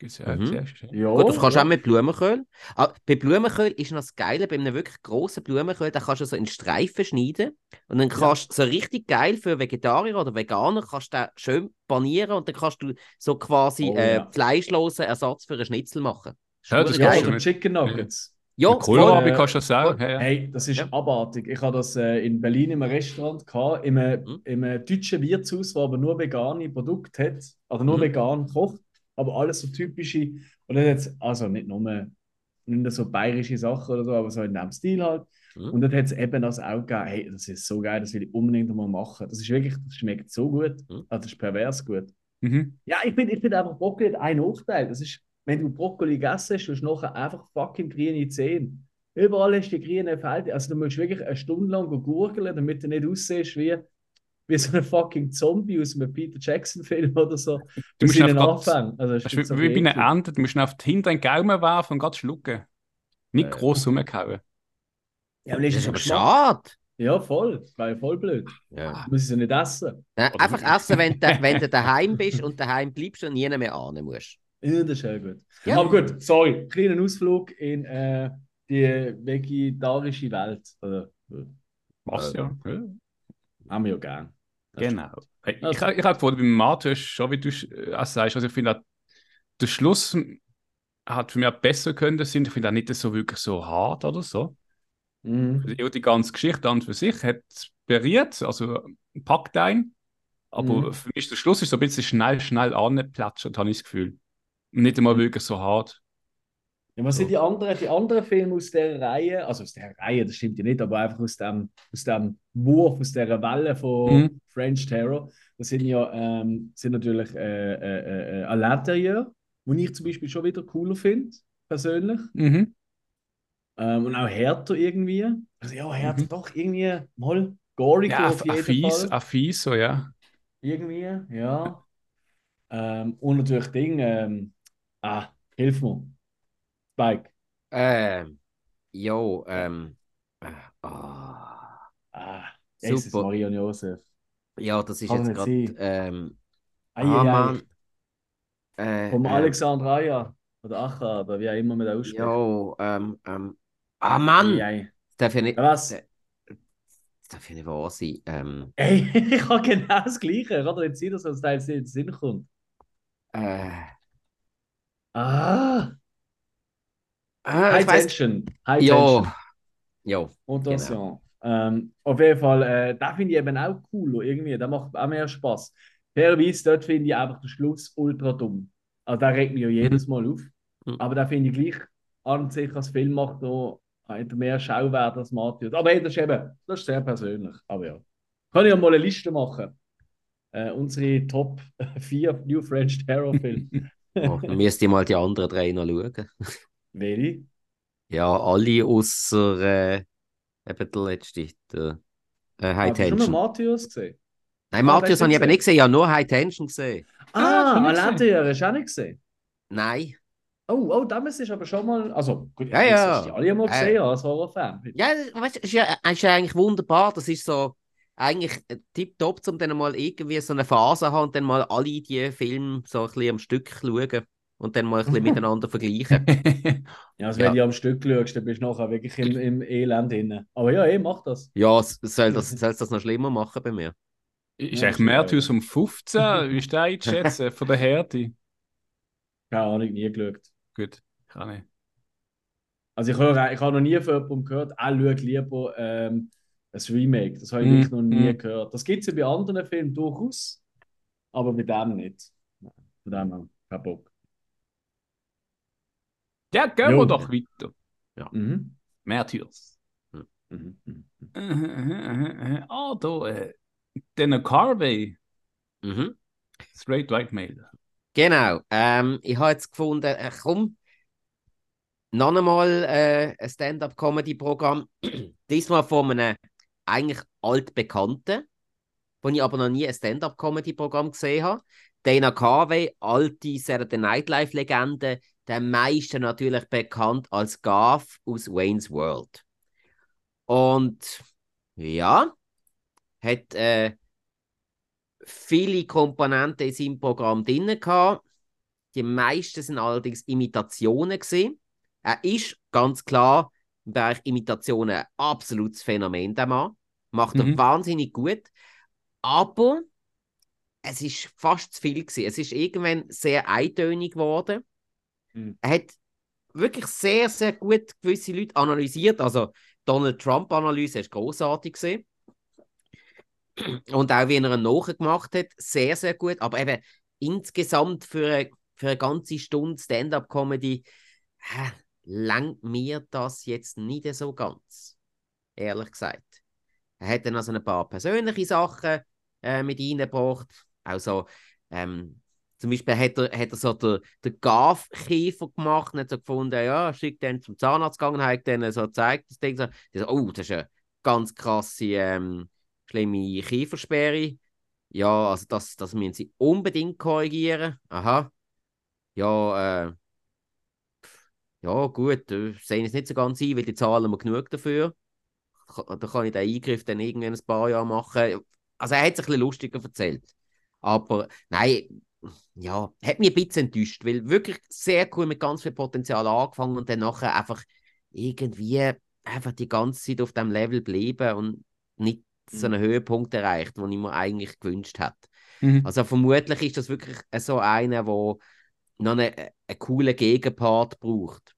Ja, Mhm. ja. Ja, Gut, das kannst du ja. auch mit Blumenkohl. Ah, bei Blumenkohl ist noch das Geile, bei einem wirklich grossen Blumenkohl, da kannst du so in Streifen schneiden und dann kannst du so richtig geil für Vegetarier oder Veganer kannst du schön panieren und dann kannst du so quasi Oh, äh, ja. fleischlosen Ersatz für einen Schnitzel machen. Ja, das Ja, geil. du oder mit- Chicken Nuggets. Ja, Kohlrabi voll, kannst du das sagen. Ja, ja. Hey, das ist Ja. abartig. Ich habe das äh, in Berlin im Restaurant gehabt, in einem, Mhm. in einem deutschen Wirtshaus, das aber nur vegane Produkte hat, also nur Mhm. vegan kocht, aber alles so typische. Und dann hat's, also nicht nur, nicht nur so bayerische Sachen oder so, aber so in dem Stil halt. Mhm. Und dann hat es eben das auch gegeben, hey, das ist so geil, das will ich unbedingt mal machen. Das ist wirklich, das schmeckt so gut, Mhm. also das ist pervers gut. Mhm. Ja, ich finde ich find einfach hat einen Nachteil. Das ist, wenn du Brokkoli gegessen hast, hast du nachher einfach fucking grüne Zähne. Überall hast du die grünen Felder. Also du musst wirklich eine Stunde lang gurgeln, damit du nicht aussiehst wie, wie so ein fucking Zombie aus einem Peter Jackson-Film oder so. Du musst in den einfach grad- Anfang. Also, Das ist wie, wie bei einer Ente, du musst ihn auf die hinteren Gaumen werfen und gerade schlucken. Nicht Äh. gross rumkauen. Ja, aber das Das ist aber Geschmack. schade. Ja, voll. Das wäre ja voll blöd. Ja. Du musst es ja nicht essen. Nein, einfach essen, wenn du, wenn du [laughs] daheim bist und daheim bleibst und nie mehr ahnen musst. Ja, das ist ja gut. Ja. Aber gut, sorry. Kleiner Ausflug in äh, die vegetarische Welt. Oder, äh, Was ja. ja. haben wir ja gern. Das Genau. Hey, Ich, Also- ich habe gefunden, beim hast schon, wie du äh, auch sagst, also ich finde, der Schluss hat für mich besser können sein. Ich finde auch nicht so wirklich so hart oder so. Mhm. Also, die ganze Geschichte an und für sich hat berührt, also packt ein. Aber Mhm. für mich der Schluss ist so ein bisschen schnell, schnell angeplätschert, habe ich das Gefühl. Nicht Mhm. einmal wirklich so hart. Ja, was sind die anderen, die anderen Filme aus der Reihe? Also aus der Reihe, das stimmt ja nicht, aber einfach aus dem, aus dem Wurf, aus der Welle von Mhm. French Terror. Das sind ja ähm, sind natürlich äh, äh, äh, Alain die ich zum Beispiel schon wieder cooler finde, persönlich. Mhm. Ähm, und auch härter irgendwie. Also ja, härter Mhm. doch irgendwie mal goriger Ja, auf jeden Fall. ein fies, so, ja. Irgendwie, ja. Ähm, und natürlich Ding, ähm, ah, hilf mir. Spike. Ähm, jo, ähm, äh, ah. Ah, Jesus, Super. Und Josef. Ja, das ist Kann jetzt gerade. Ähm, ah. Mann. Äh, Vom äh, Alexander Aya. Oder Acha, oder wie auch immer man das ausspricht. Jo, ähm, ähm. Ah, Mann! Ei. Das darf ja nicht, Was? das darf ja nicht wahr sein. Ähm, Ey, [laughs] ich habe genau das Gleiche. Kann doch nicht sein, dass uns da jetzt nicht in den Sinn kommt. äh, Ah, äh, High. Tension. High Ja, Tension. ja. Und das Genau. ja. Ähm, auf jeden Fall, äh, da finde ich eben auch cool. Irgendwie. Der macht auch mehr Spaß. Fairerweise, dort finde ich einfach den Schluss ultra dumm. Also, der regt mich ja jedes Mal auf. Mhm. Aber da finde ich gleich an sich als Filmmacher hat mehr Schauwert als Matthias. Aber hey, das ist eben, das ist sehr persönlich. Aber ja. Kann ich ja mal eine Liste machen. Äh, unsere Top [laughs] 4 New French Terror Filme. [laughs] Dann müsst ihr mal die anderen drei noch schauen. Welche? Ja, alle außer äh, eben der letzte, der äh, High Hast du schon mal Tension. Matthias gesehen? Nein, Ah, Matthias hast du habe ich eben gesehen? nicht gesehen, ich habe nur High Tension gesehen. Ah, Ah. Théor hast du auch nicht gesehen? Nein. Oh, oh, damals ist aber schon mal. Also, gut, Ja, ja. hast die alle mal Äh. gesehen als Horrorfan. Ja, weißt du, ist ja, ist ja eigentlich wunderbar. Das ist so eigentlich tipptopp, um dann mal irgendwie so eine Phase zu haben und dann mal alle die Filme so ein bisschen am Stück schauen und dann mal ein bisschen [laughs] miteinander vergleichen. [laughs] Ja, also Ja. wenn du am Stück schaust, dann bist du nachher wirklich im, im Elend drin. Aber ja, eh, mach das. Ja, soll das, soll das noch schlimmer machen bei mir? ist Ja, eigentlich Mertius um 15? Wie ist der einzuschätzen? Von der Härte? Keine Ahnung, nie geschaut. Gut, kann ich. Also ich höre, ich habe noch nie von jemandem gehört, er schaut lieber ähm, ein Remake. Das habe ich Mm, noch nie mm. gehört. Das gibt es ja bei anderen Filmen durchaus, aber bei dem nicht. Von dem her, kein Bock. Ja, gehen Jo. wir doch weiter. Mhm. Mertius. Mhm. Mhm. Ah, da, äh, Dana Carvey, Mhm. Straight White Male. Genau. Ähm, ich habe jetzt gefunden, äh, komm, noch einmal äh, ein Stand-up-Comedy-Programm. [clears throat] Diesmal von einem eigentlich altbekannten, wo ich aber noch nie ein Stand-up-Comedy-Programm gesehen habe. Dana Carvey, alte Saturday Night Live-Legende, der meisten natürlich bekannt als Gav aus Wayne's World. Und ja, hat äh, viele Komponenten in seinem Programm drin gehabt. Die meisten sind allerdings Imitationen gesehen. Er ist ganz klar im Bereich Imitationen ein absolutes Phänomen, der Mann. Macht er Mhm. wahnsinnig gut. Aber es ist fast zu viel gewesen. Es ist irgendwann sehr eintönig geworden. Mhm. Er hat wirklich sehr, sehr gut gewisse Leute analysiert. Also Donald Trump-Analyse ist großartig gesehen. Und auch wie er ihn nachgemacht hat, sehr, sehr gut. Aber eben insgesamt für eine, für eine ganze Stunde Stand-up-Comedy langt mir das jetzt nicht so ganz. Ehrlich gesagt. Er hat dann also ein paar persönliche Sachen äh, mit reingebracht. Also, ähm, zum Beispiel hat er, hat er so den, den Gav-Käfer gemacht und hat so gefunden, ja, schickt den zum Zahnarzt gegangen, hat dann so gezeigt, das Ding so, so, oh, das ist eine ganz krasse, ähm, schlimme Kiefersperre. Ja, also das, das müssen sie unbedingt korrigieren. Aha. Ja, äh, ja, gut, äh, sehen es nicht so ganz ein, weil die zahlen wir genug dafür. Da kann ich den Eingriff dann irgendwann ein paar Jahre machen. Also er hat sich ein bisschen lustiger erzählt. Aber nein, ja, hat mich ein bisschen enttäuscht, weil wirklich sehr cool mit ganz viel Potenzial angefangen und dann nachher einfach irgendwie einfach die ganze Zeit auf dem Level bleiben und nicht so einen Höhepunkt erreicht, den ich mir eigentlich gewünscht hätte. Mhm. Also vermutlich ist das wirklich so einer, der noch einen, einen coolen Gegenpart braucht,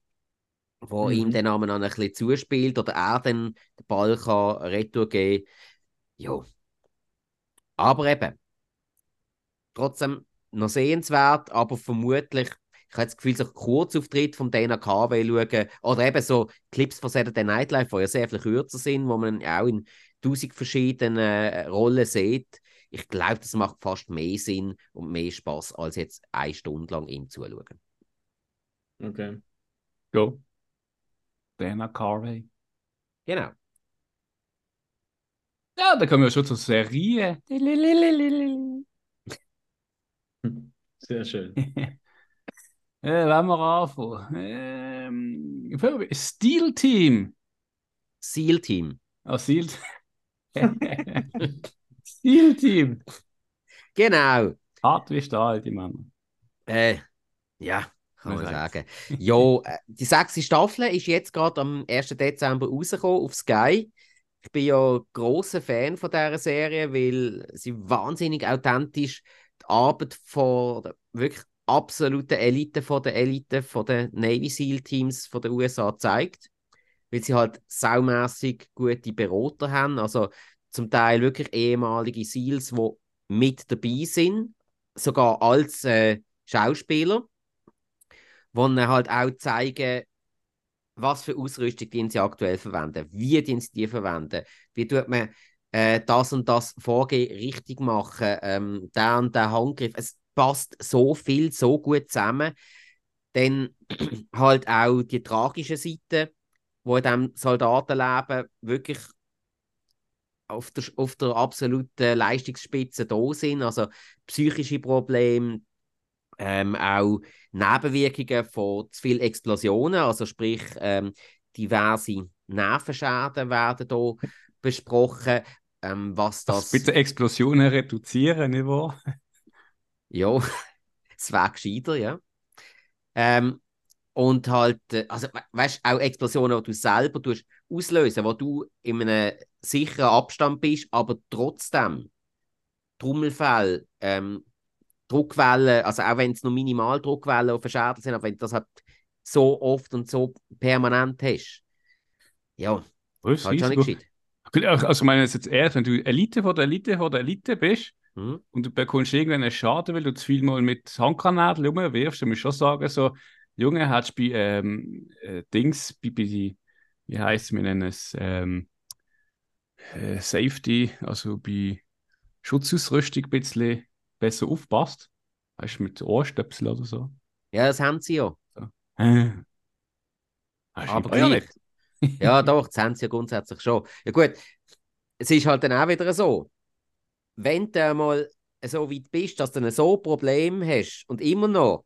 wo Mhm. ihm dann einmal noch ein bisschen zuspielt oder er dann den Ball kann retour geben. Ja. Aber eben, trotzdem noch sehenswert, aber vermutlich, ich habe das Gefühl, so Kurzauftritt von Dana Carvey schauen, oder eben so Clips von Saturday Night Live, die ja sehr viel kürzer sind, wo man auch in tausend verschiedenen Rollen sieht. Ich glaube, das macht fast mehr Sinn und mehr Spaß, als jetzt eine Stunde lang ihm zuzuschauen. Okay. Go. Dana Carvey. Genau. Ja, da kommen wir schon zur Serie. [laughs] Sehr schön. [laughs] äh, wenn wir anfangen. Ähm, Steel Team. Seal Team. Ah, Steel. [laughs] Steel Team. Genau. Hart wie Stahl, die Männer. Äh, ja, kann Man sagen. ja, äh, die sechste Staffel ist jetzt gerade am 1. Dezember rausgekommen auf Sky. Ich bin ja großer Fan von dieser Serie, weil sie wahnsinnig authentisch die Arbeit von der wirklich absoluten Elite von der Elite von den Navy SEAL Teams von den USA zeigt. Weil sie halt saumässig gute Berater haben, also zum Teil wirklich ehemalige SEALs, die mit dabei sind, sogar als äh, Schauspieler, ihnen halt auch zeigen, was für Ausrüstung die sie aktuell verwenden, wie die sie die verwenden, wie tut man äh, das und das Vorgehen richtig machen, ähm, der und der Handgriff. Es passt so viel, so gut zusammen. Dann [clears throat] halt auch die tragische Seite, wo in diesem Soldatenleben wirklich auf der, auf der absoluten Leistungsspitze da sind, also psychische Probleme, ähm, auch Nebenwirkungen von zu viel Explosionen, also sprich ähm, diverse Nervenschäden werden hier besprochen, ähm, was Das das... bitte Explosionen reduzieren, nicht wahr? [laughs] Ja, [laughs] es wäre gescheiter, ja. Ähm, und halt, äh, also we weißt auch Explosionen, die du selber tust, auslösen, wo du in einem sicheren Abstand bist, aber trotzdem Trommelfell, ähm, Druckwellen, also auch wenn es nur Minimaldruckwellen auf den Schädel sind, aber wenn du das halt so oft und so permanent hast, ja, Das ist halt schon nicht gescheit. Also, ich meine jetzt erst, wenn du Elite von der Elite von der Elite bist Hm? und du bekommst irgendwann einen Schaden, weil du zu viel mal mit Handgranaten rumwirfst, dann musst du schon sagen, so, Junge, hast du bei ähm, äh, Dings, bei, bei die, wie heißt es, wir nennen es, ähm, äh, Safety, also bei Schutzausrüstung ein bisschen besser aufpasst. Weißt du, mit Ohrstöpsel oder so. Ja, das haben sie ja. Äh. Hast du Aber gleich. nicht. Ja, doch, das haben sie ja grundsätzlich schon. Ja gut, es ist halt dann auch wieder so, wenn du mal so weit bist, dass du dann so Probleme hast und immer noch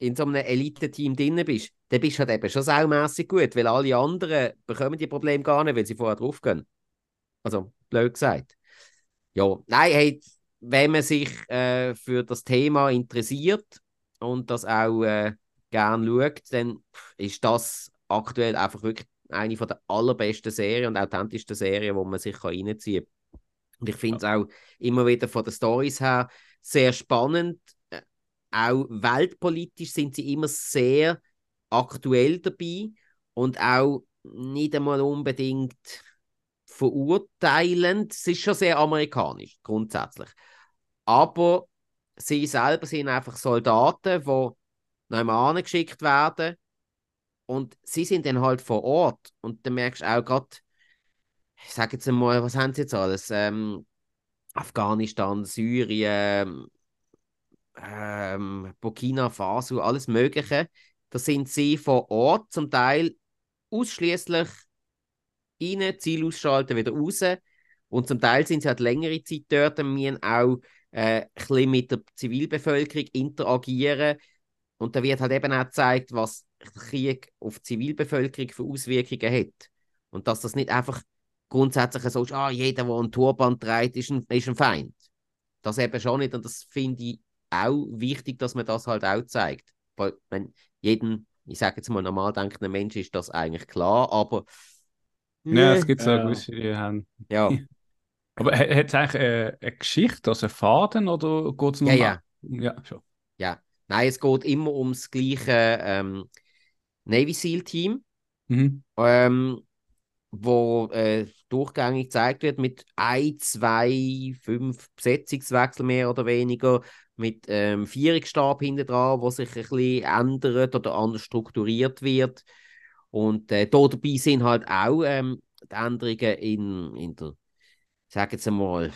in so einem Elite-Team drin bist, dann bist du halt eben schon saumässig gut, weil alle anderen bekommen die Probleme gar nicht, weil sie vorher draufgehen. Also, blöd gesagt. Ja, nein, hey, wenn man sich äh, für das Thema interessiert, und das auch äh, gerne schaut, dann ist das aktuell einfach wirklich eine von der allerbesten Serien und authentischsten Serien, wo man sich reinziehen kann. Und ich finde es auch immer wieder von den Stories her sehr spannend. Auch weltpolitisch sind sie immer sehr aktuell dabei und auch nicht einmal unbedingt verurteilend. Es ist schon sehr amerikanisch, grundsätzlich. Aber sie selber sind einfach Soldaten, die nach geschickt werden und sie sind dann halt vor Ort und dann merkst du auch gerade, ich sage jetzt einmal, was haben sie jetzt alles? Ähm, Afghanistan, Syrien, ähm, Burkina Faso, alles Mögliche. Da sind sie vor Ort, zum Teil ausschließlich rein, Ziel ausschalten, wieder raus. Und zum Teil sind sie halt längere Zeit dort und müssen auch äh, ein mit der Zivilbevölkerung interagieren. Und da wird halt eben auch gezeigt, was Krieg auf die Zivilbevölkerung für Auswirkungen hat. Und dass das nicht einfach grundsätzlich so ist, ah, jeder, der einen Turban trägt, ist ein, ist ein Feind. Das eben schon nicht. Und das finde ich auch wichtig, dass man das halt auch zeigt. Weil, wenn jeden, ich sage jetzt mal, normal denkenden Mensch ist das eigentlich klar, aber. Ja, es gibt so äh, gewisse, die haben. [laughs] Ja. aber hat es eigentlich äh, eine Geschichte, also einen Faden, oder geht es nur ja, ja. ja, schon. Ja, nein, es geht immer ums gleiche. Ähm, Navy SEAL Team, mhm. ähm, wo äh, durchgängig gezeigt wird mit ein, zwei, fünf Besetzungswechsel mehr oder weniger, mit ähm, Vierungsstab hinten dran, wo sich ein bisschen ändert oder anders strukturiert wird. Und äh, da dabei sind halt auch ähm, die Änderungen in, in der, ich sage jetzt einmal,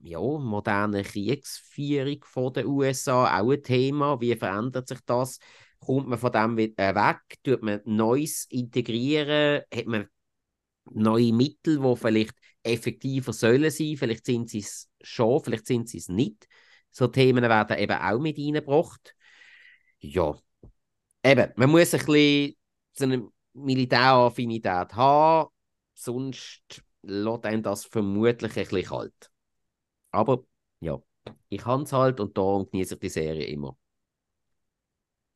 ja, moderne Kriegsführung von den USA auch ein Thema. Wie verändert sich das? kommt man von dem äh, weg, tut man Neues integrieren, hat man neue Mittel, die vielleicht effektiver sollen sein, vielleicht sind sie es schon, vielleicht sind sie es nicht. So Themen werden eben auch mit reingebracht. Ja, eben, man muss ein bisschen so eine Militäraffinität haben, sonst lässt einen das vermutlich ein bisschen kalt. Aber ja, ich habe es halt und darum genieße ich die Serie immer.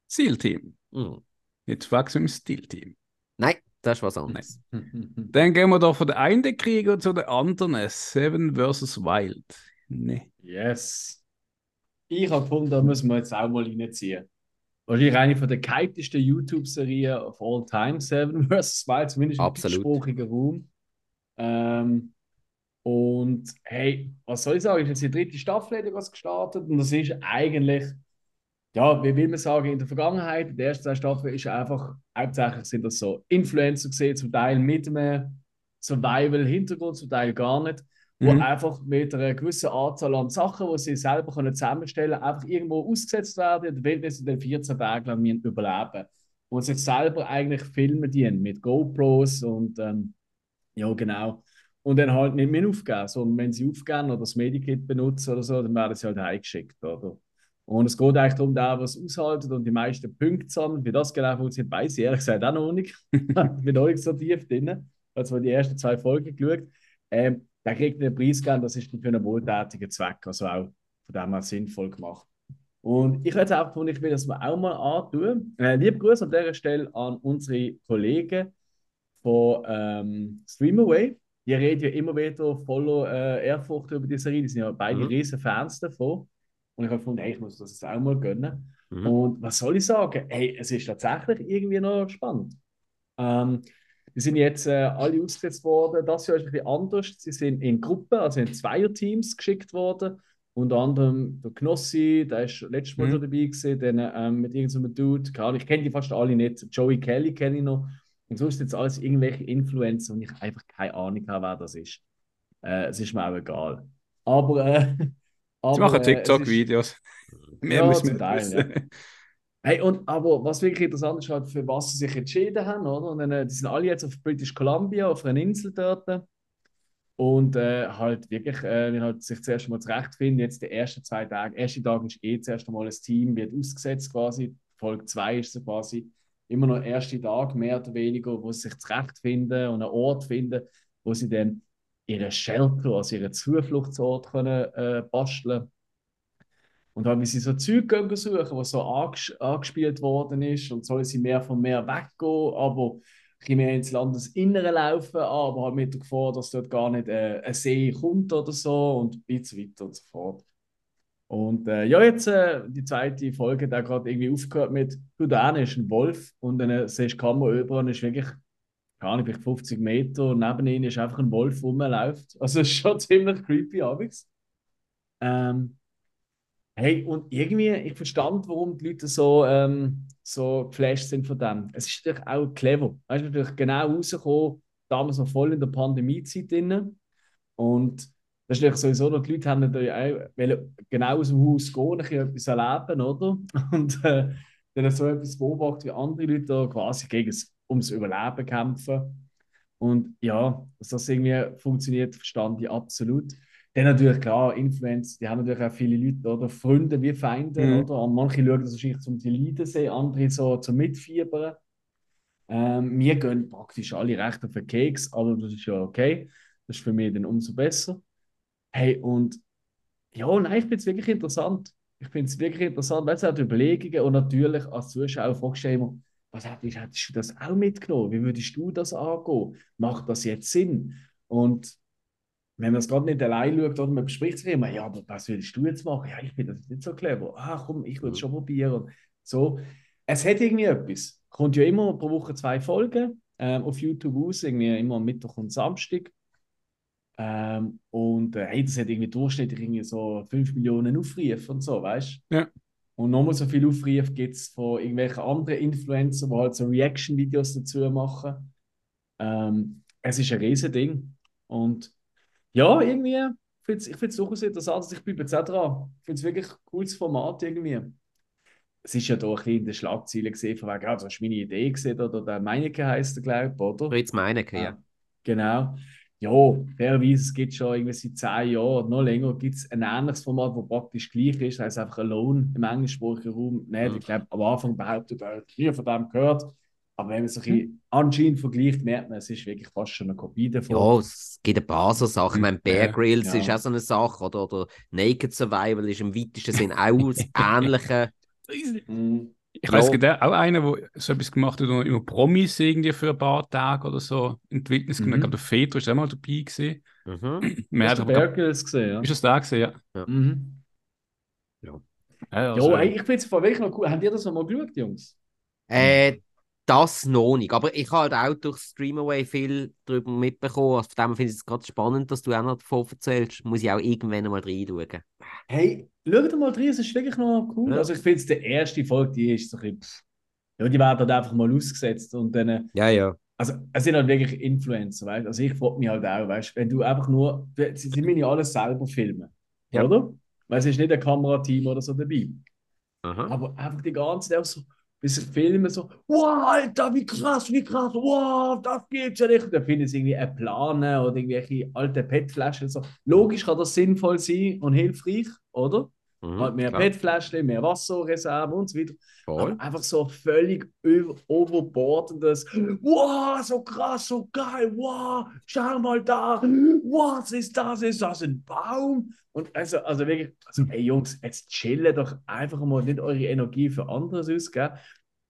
Seal-Team. Mhm. Jetzt wachsen im Steel-Team. Nein, das ist was anderes. Dann gehen wir doch von der einen Krieger zu der anderen. Seven vs. Wild. Nee. Yes. Ich habe gefunden, da müssen wir jetzt auch mal reinziehen. Wahrscheinlich eine von der kitesten YouTube-Serien of all time, Seven [laughs] vs. Wild, zumindest im deutschsprachigen Raum. Ähm, und hey, was soll ich sagen? Jetzt die dritte Staffel hat was gestartet und das ist eigentlich ja, wie will man sagen, in der Vergangenheit, in der ersten zwei Staffeln, ist einfach, hauptsächlich sind das so Influencer gesehen, zum Teil mit einem Survival-Hintergrund, zum Teil gar nicht, wo mhm. einfach mit einer gewissen Anzahl an Sachen, die sie selber können zusammenstellen können, einfach irgendwo ausgesetzt werden der Wildnis in den 14 Tagen lang überleben. Wo sie sich selber eigentlich filmen dienen mit GoPros und ähm, ja, genau. Und dann halt nicht mehr aufgeben, sondern wenn sie aufgeben oder das Medikit benutzen oder so, dann werden sie halt heimgeschickt, oder? Und es geht eigentlich darum, der, was aushaltet und die meisten Punkte sammelt. Wie das genau funktioniert, weiß ich ehrlich gesagt auch noch nicht. [laughs] ich bin noch nicht so tief drin. Also die ersten zwei Folgen geschaut. Ähm, der kriegt einen Preis geben, das ist für einen wohltätigen Zweck, also auch von dem her sinnvoll gemacht. Und ich hätte auch gefunden, ich will das mal auch mal antun. Äh, liebe Grüße an dieser Stelle an unsere Kollegen von ähm, Streamaway. Die reden ja immer wieder voller äh, Ehrfurcht über die Serie. Die sind ja beide mhm. riesen Fans davon. Und ich habe gefunden, hey, ich muss das jetzt auch mal gönnen. Mhm. Und was soll ich sagen? Hey, es ist tatsächlich irgendwie noch spannend. Ähm, die sind jetzt äh, alle ausgesetzt worden. Das Jahr ist ein bisschen anders. Sie sind in Gruppen, also in Zweierteams geschickt worden. Unter anderem der Knossi, der ist letztes Mal mhm. schon dabei gewesen, dann, ähm, mit irgendeinem Dude. Keine ich kenne die fast alle nicht. Joey Kelly kenne ich noch. Und sonst jetzt alles irgendwelche Influencer und ich einfach keine Ahnung habe, wer das ist. Äh, es ist mir auch egal. Aber äh, [laughs] Aber, Sie machen äh, TikTok-Videos. Mehr ja, müssen wir Teil, ja. Hey, und, aber was wirklich interessant ist, halt, für was sie sich entschieden haben, oder? Und äh, die sind alle jetzt auf British Columbia, auf einer Insel dort. Und äh, halt wirklich, äh, wenn halt sich zuerst mal zurechtfinden, jetzt die ersten zwei Tage, erste Tag ist eh zuerst einmal ein Team, wird ausgesetzt quasi. Folge 2 ist so quasi immer noch der erste Tag, mehr oder weniger, wo sie sich zurechtfinden und einen Ort finden, wo sie dann ihren Shelter, also ihren Zufluchtsort können, äh, basteln Und dann, wie sie so Zeug gehen suchen, was so anges angespielt worden ist und sollen sie mehr von mehr weggehen, aber ein mehr ins Landesinnere laufen, aber halt mit der Gefahr, dass dort gar nicht äh, ein See kommt oder so und so weiter und so fort. Und äh, ja, jetzt äh, die zweite Folge, da gerade irgendwie aufgehört mit, du, da ist ein Wolf und dann äh, siehst du die Kamera über und ist wirklich, keine Ahnung, vielleicht 50 Meter und neben ihnen ist einfach ein Wolf rumläuft. Also es ist schon [laughs] ziemlich creepy, abends. Ähm, hey, und irgendwie, ich verstand, warum die Leute so, ähm, so geflasht sind von dem. Es ist natürlich auch clever. Es ist natürlich genau rausgekommen, damals noch voll in der Pandemiezeit drin. Und das ist natürlich sowieso noch, die Leute haben natürlich auch genau aus dem Haus gehen, ein etwas erleben, oder? [laughs] Und äh, dann so etwas beobachtet, wie andere Leute da quasi gegen ums Überleben kämpfen. Und ja, dass das irgendwie funktioniert, verstand ich absolut. Dann natürlich, klar, Influencer, die haben natürlich auch viele Leute, oder? Freunde wie Feinde, mhm. oder? Und manche schauen das wahrscheinlich zum Leiden sehen, andere so zum Mitfiebern. Ähm, wir gehen praktisch alle recht auf den Keks, aber das ist ja okay. Das ist für mich dann umso besser. Hey, und ja, nein, ich finde es wirklich interessant. Ich finde es wirklich interessant, weil es auch die Überlegungen und natürlich als Zuschauer fragst du immer, was hättest, hättest du das auch mitgenommen? Wie würdest du das angehen? Macht das jetzt Sinn? Und wenn man es gerade nicht allein schaut oder man bespricht es immer, ja, aber was würdest du jetzt machen? Ja, ich bin das nicht so clever. Ah, komm, ich würde es mhm. schon probieren. So, es hat irgendwie etwas. Kommt ja immer pro Woche zwei Folgen ähm, auf YouTube aus, irgendwie immer am Mittwoch und Samstag. Ähm, und äh, hey, das hat irgendwie durchschnittlich irgendwie so 5 Millionen Aufrufe und so, weißt du? Ja. Und nochmal so viele Aufrufe gibt es von irgendwelchen anderen Influencern, die halt so Reaction-Videos dazu machen. Ähm, es ist ein riesen Ding. Und ja, irgendwie, ich finde es durchaus interessant, ich bleibe jetzt auch dran. Ich finde es wirklich ein cooles Format irgendwie. Es ist ja da ein bisschen in den Schlagzeilen gesehen, von wegen, also hast du meine Idee gesehen, oder der Meinecke heisst der, glaube ich, oder? Fritz Meinecke, ja. Genau ja, fairerweise, es gibt schon irgendwie seit zehn Jahren oder noch länger gibt es ein ähnliches Format, das praktisch gleich ist, das heißt einfach Alone im englischsprachigen Raum. Nein, mhm. ich glaube, am Anfang behauptet er, hier von dem gehört. Aber wenn man sich mhm. anscheinend vergleicht, merkt man, es ist wirklich fast schon eine Kopie davon. Ja, es gibt ein paar so Sachen. Ich meine, Bear Grylls ja. ist auch so eine Sache. Oder, oder Naked Survival ist im weitesten Sinn auch das [laughs] ähnliche. Mhm. Ich weiß, es gibt auch einen, der so etwas gemacht hat, immer Promis irgendwie für ein paar Tage oder so in die Wildnis mhm. Ich glaube, der Fedor ist auch mal dabei gewesen. Mhm. Man hat Bergels gesehen, ja. Ist das da gesehen, ja. Ja, mhm. ja. ja also, ey, ich finde es wirklich noch cool. Habt ihr das noch mal geschaut, Jungs? Äh, das noch nicht. Aber ich habe halt auch durch Streamaway viel darüber mitbekommen. Also von dem finde ich es gerade spannend, dass du auch noch davon erzählst. Muss ich auch irgendwann mal reinschauen. Hey, schau mal rein, es ist wirklich noch cool. Ja. Also ich finde es, die erste Folge, die ist so ein bisschen, ja, die werden halt einfach mal ausgesetzt und dann... Äh, ja, ja. Also es sind halt wirklich Influencer, weißt Also ich frage mich halt auch, weißt wenn du einfach nur... Sie, sie müssen ja alles selber filmen, ja. oder? Weil es ist nicht ein Kamerateam oder so dabei. Aha. Aber einfach die ganze Zeit so bis Filme so, wow, Alter, wie krass, wie krass, wow, das gibt's ja nicht. Und dann finden sie irgendwie eine Plane oder irgendwelche alte PET-Flaschen. So. Logisch kann das sinnvoll sein und hilfreich, oder? Mhm, halt mehr PET-Fläschchen, mehr Wasserreserven und so weiter. Aber einfach so völlig overbordendes, wow, so krass, so geil, wow, schau mal da, was ist das? Ist das ein Baum? Und also, also wirklich, also, hey Jungs, jetzt chillen doch einfach mal nicht eure Energie für anderes ausgeben.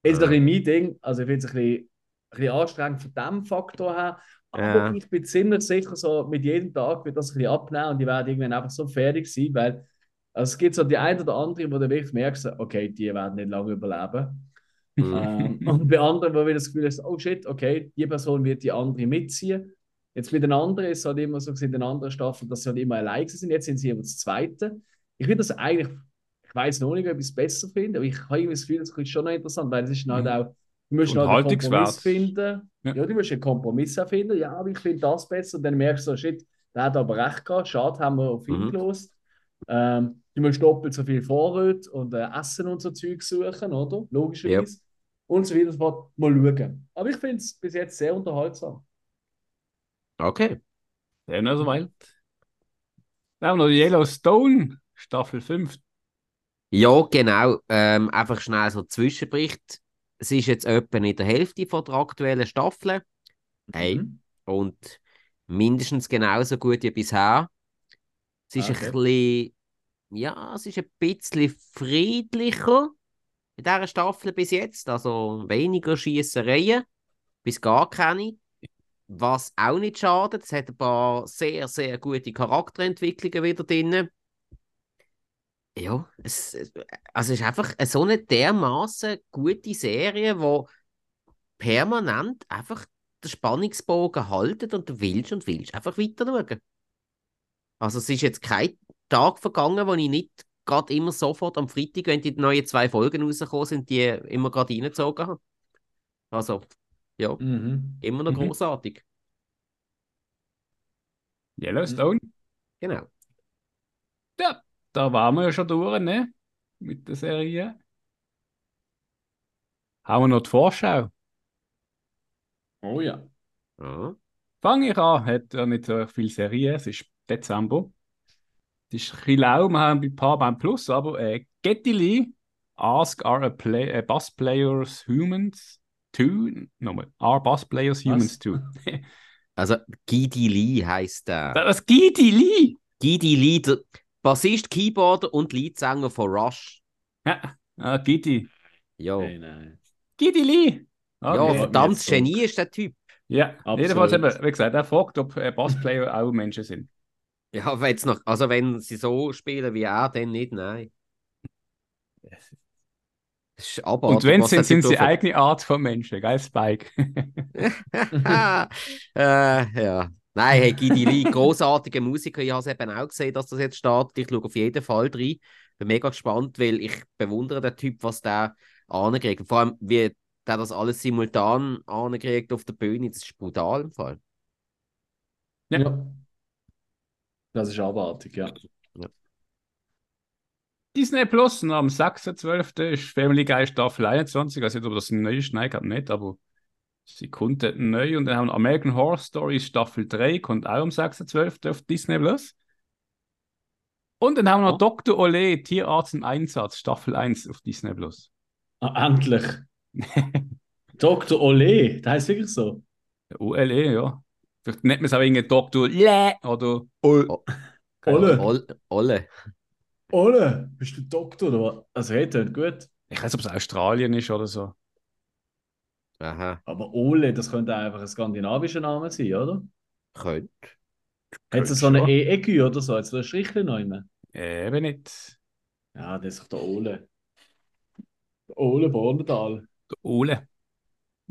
Jetzt ja. ein mein Ding, also ich finde es ein bisschen, ein bisschen anstrengend von diesem Faktor her, aber ja. ich bin ziemlich sicher, so mit jedem Tag wird das ein bisschen abnehmen und die werden irgendwann einfach so fertig sein, weil also es gibt so die eine oder andere, wo du wirklich merkst, okay, die werden nicht lange überleben. Mhm. ähm, [laughs] und bei anderen, wo du das Gefühl hast, oh shit, okay, die Person wird die andere mitziehen. Jetzt mit den anderen ist es halt immer so in den anderen Staffeln, dass sie halt immer allein sind. Jetzt sind sie immer das Zweite. Ich finde das eigentlich, ich weiß noch nicht, ob ich es besser finde, aber ich habe irgendwie das Gefühl, das ist schon noch interessant, weil es ist halt mhm. auch, du musst halt einen Kompromiss finden. Ja. ja, du musst einen Kompromiss finden. Ja, aber ich finde das besser. Und dann merkst du so, shit, der hat aber recht gehabt. Schade, haben wir auf ihn mhm. gelost. Ähm, Du musst doppelt so viel Vorrat und äh, Essen und so Zeug suchen, oder? Logischerweise. Yep. Und so weiter. Mal schauen. Aber ich finde es bis jetzt sehr unterhaltsam. Okay. Dann also weit. Dann haben wir noch Yellowstone, Staffel 5. Ja, genau. Ähm, einfach schnell so Zwischenbericht. Es ist jetzt etwa in der Hälfte von der aktuellen Staffel. Hey. Mhm. Und mindestens genauso gut wie bisher. Es ist okay. ein bisschen ja, es ist ein bisschen friedlicher in dieser Staffel bis jetzt. Also weniger Schießereien, bis gar keine. Was auch nicht schadet, es hat ein paar sehr, sehr gute Charakterentwicklungen wieder drin. Ja, es, also es ist einfach so eine dermaßen gute Serie, wo permanent einfach den Spannungsbogen haltet und du willst und willst einfach weiter schauen. Also es ist jetzt kein Tag vergangen, wo ich nicht gerade immer sofort am Freitag, wenn die neuen zwei Folgen rausgekommen sind, die immer gerade reingezogen habe. Also, ja, Mhm. immer noch Mhm. großartig. Yellowstone. Genau. Ja, da waren wir ja schon durch, ne? Mit der Serie. Haben wir noch die Vorschau? Oh ja. Ja. Fange ich an, hat ja nicht so viel Serien, es ist Dezember. Es ist ein bisschen lau, wir haben ein paar beim Plus, aber äh, Getty Lee, Ask are a play, uh, Bus Players Humans 2, nochmal, Are Bus Players Humans 2. [laughs] Also, Gidi Lee heisst der. das Getty Lee! Gidi Lee, der Bassist, Keyboarder und Leadsänger von Rush. Ja, ah, Getty. Ja, Hey, nein. Getty Lee! ja Okay. verdammt jetzt so. Genie ist der Typ. Ja, Absolut. jedenfalls eben, wie gesagt, er fragt, ob äh, Bassplayer auch Menschen sind. Ja, wenn's noch, also wenn sie so spielen wie er, dann nicht, nein. Abartig, Und wenn sind, sind sie eigene Art von Menschen, gell, Spike? [laughs] äh, ja. Nein, hey, Gidi Lee, großartiger Musiker. Ich habe es eben auch gesehen, dass das jetzt startet. Ich schaue auf jeden Fall rein. Bin mega gespannt, weil ich bewundere den Typ, was der ankriegt. Vor allem, wie der das alles simultan ankriegt auf der Bühne. Das ist brutal im Fall. Ja. Ja. Das ist abartig, ja. Disney Plus, und am 6.12. ist Family Guy Staffel 21. Also, nicht, ob das ein neues Nein gerade nicht, aber sie kommt neu. Und dann haben wir American Horror Stories Staffel 3, kommt auch am 6.12. auf Disney Plus. Und dann haben wir noch Oh. Dr. Ole, Tierarzt im Einsatz, Staffel 1 auf Disney Plus. Ah, endlich. Dr. Ole, das heißt wirklich so. OLE, ja. Vielleicht nennt man es auch irgendwie Dr. Le oder Ol. Oh. Ole. Ol- Olle. Ole, bist du Doktor oder was? Also, hey, tönt gut. Ich weiß nicht, ob es Australien ist oder so. Aha, Aber Ole, das könnte einfach ein skandinavischer Name sein, oder? könnte. Hat es so eine. E-Ecke oder so? Jetzt so ein Strichchen noch immer. Eben nicht. Ja, das ist doch der Ole. Der Ole Bornedal. Der Ole.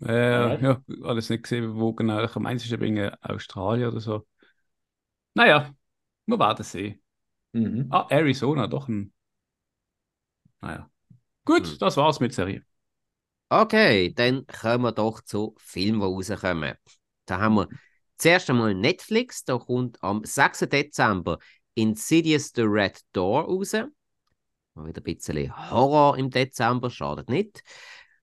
Äh, ja, alles nicht gesehen, wo genau. Ich meine, es ist eben in Australien oder so. Naja, wir werden sehen. Mhm. Ah, Arizona, doch ein. Naja. Gut, Hm. das war's mit Serie. Okay, dann kommen wir doch zu Filmen, die rauskommen. Da haben wir zuerst einmal Netflix, da kommt am 6. Dezember Insidious The Red Door raus. Mal wieder ein bisschen Horror im Dezember, schadet nicht.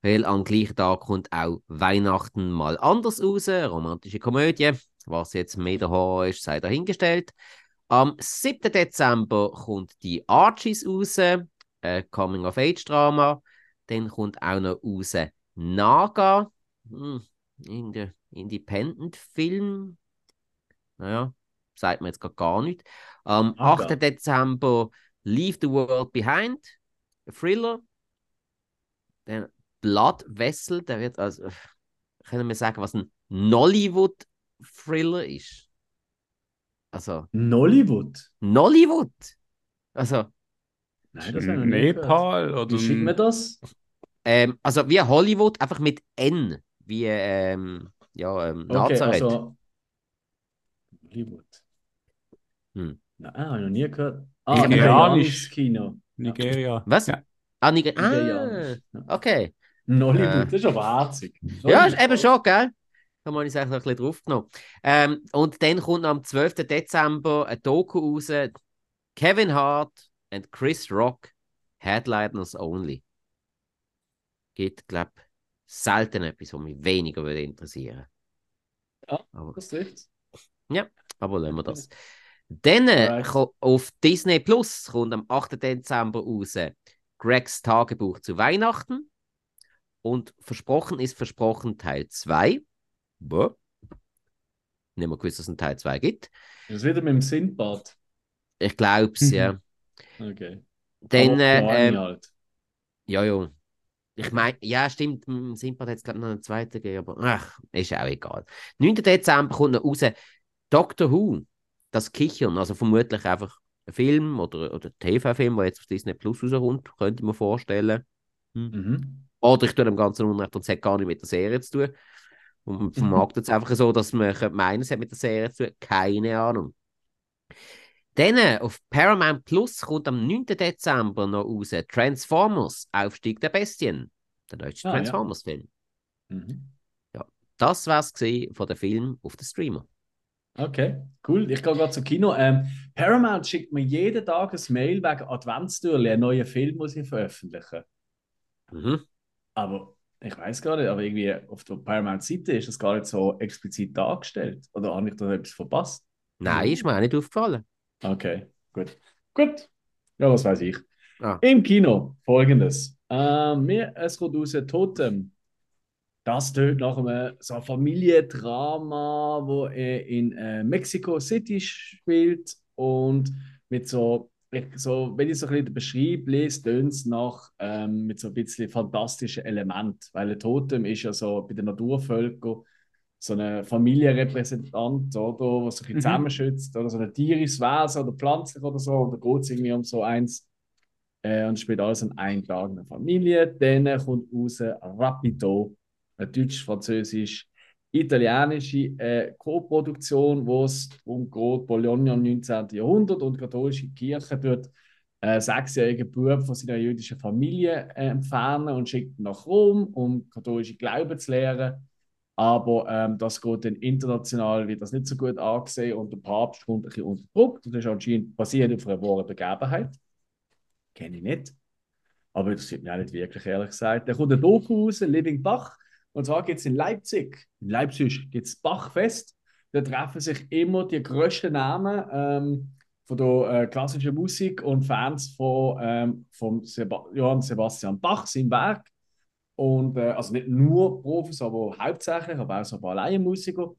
Weil am gleichen Tag kommt auch Weihnachten mal anders raus, romantische Komödie. Was jetzt mehr der Horror ist, sei dahingestellt. Am 7. Dezember kommt die Archies raus, ein Coming-of-Age-Drama. Dann kommt auch noch raus Naga, hm, in der Independent-Film. Naja, sagt mir jetzt grad gar nicht. Am Naga. 8. Dezember Leave the World Behind, Thriller. Dann Blood Vessel, der wird also, können wir sagen, was ein Nollywood-Thriller ist. Also, Nollywood? Nollywood. Also, Nein, das gehört. Nepal oder. Wie schreibt man das? ähm, also wie Hollywood, einfach mit N. Wie ähm, ja, ähm, Okay, Nazareth. also. Nollywood. Hm. Nein, habe ich noch nie gehört. Ah, nigerianisches Kino. Nigeria. Was? Ja. Ah, Niger ah, Nigerianisch. Ja. okay. Nollywood, Äh. das ist aber herzig. Ja, ist eben schon, gell? Da habe ich es eigentlich noch ein bisschen draufgenommen. Ähm, und dann kommt am 12. Dezember ein Doku raus. Kevin Hart and Chris Rock, Headliners Only. Gibt, glaube ich, selten etwas, was mich weniger würde interessieren Ja. Aber, Das trifft aber lassen wir das. Dann äh, auf Disney Plus kommt am 8. Dezember raus Gregs Tagebuch zu Weihnachten. Und versprochen ist versprochen Teil 2. Boah. Nicht mehr gewusst, dass es einen Teil 2 gibt. Das ist wieder mit dem Sindbad. Ich glaube es, ja. [laughs] Okay. Dann, äh, ähm, halt. ja, ja. Ich meine, ja, stimmt, im Simpat hat es, glaube ich, noch einen zweiten gegeben, aber ach, ist auch egal. 9. Dezember kommt noch raus Doctor Who, das Kichern, also vermutlich einfach ein Film oder, oder TV-Film, der jetzt auf Disney Plus rauskommt, könnte mir vorstellen. Mhm. Oder ich tue dem Ganzen Unrecht und es hat gar nicht mit der Serie zu tun. Und man vermarktet es einfach so, dass man könnte meinen, es hat mit der Serie zu tun. Keine Ahnung. Dann äh, auf Paramount Plus kommt am 9. Dezember noch raus Transformers, Aufstieg der Bestien. Der deutsche Ah, ja. Transformers-Film. Mhm. Das war es von der Film auf den Streamer. Okay, cool. Ich gehe gerade zum Kino. Ähm, Paramount schickt mir jeden Tag ein Mail wegen Adventstürli, einen neuen Film muss ich veröffentlichen. Mhm. Aber ich weiß gar nicht, aber irgendwie auf der Paramount-Seite ist das gar nicht so explizit dargestellt. Oder habe ich da etwas verpasst? Nein, ist mir auch nicht aufgefallen. Okay, gut. Gut. Ja, was weiß ich. Ah. Im Kino folgendes. Ähm, mir, es kommt raus Totem. Das tönt nach einem so Familiendrama, wo er in äh, Mexico City spielt und mit so, ich, so wenn ich so ein bisschen beschreibe, lese, tönt es nach ähm, mit so ein bisschen fantastischen Element, weil ein Totem ist ja so bei den Naturvölkern so ein Familienrepräsentant, oder, was sich ein Mhm. zusammenschützt, oder so ein tierisches Wesen oder pflanzlich oder so, und da geht es irgendwie um so eins. Äh, und spielt alles in der Familie. Dann kommt raus Rapido, eine deutsch-französisch-italienische äh, Co-Produktion, wo es um Bologna im 19. Jahrhundert und die katholische Kirche dort äh, sechsjährigen Bub von seiner jüdischen Familie äh, entfernen und schickt nach Rom, um katholische Glauben zu lehren. Aber ähm, das geht dann international, wird das nicht so gut angesehen und der Papst kommt ein bisschen unter Druck. Das ist anscheinend basiert auf einer wahren Begebenheit. Kenne ich nicht. Aber das sieht mir auch nicht wirklich, ehrlich gesagt. Da kommt ein Doku raus, Living Bach. Und zwar gibt es in Leipzig, in Leipzig gibt es Bachfest. Da treffen sich immer die grössten Namen ähm, von der äh, klassischen Musik und Fans von ähm, vom Seba Johann Sebastian Bach, sein Werk. Und, äh, also nicht nur Profis, aber hauptsächlich, aber auch so ein paar Laienmusiker.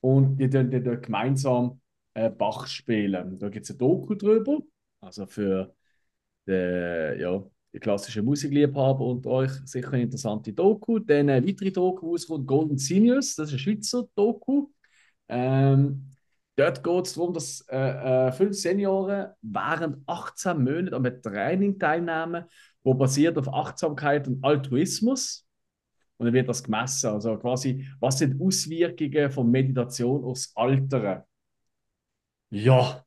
Und die die dort gemeinsam äh, Bach spielen. Da gibt es ein Doku drüber. Also für die, ja, die klassischen Musikliebhaber unter euch sicher eine interessante Doku. Dann eine weitere Doku, die rauskommt, Golden Seniors, das ist eine Schweizer Doku. Ähm, dort geht es darum, dass äh, äh, fünf Senioren während 18 Monaten an einem Training teilnehmen, wo basiert auf Achtsamkeit und Altruismus. Und dann wird das gemessen. Also quasi, was sind Auswirkungen von Meditation aufs Altern? Ja,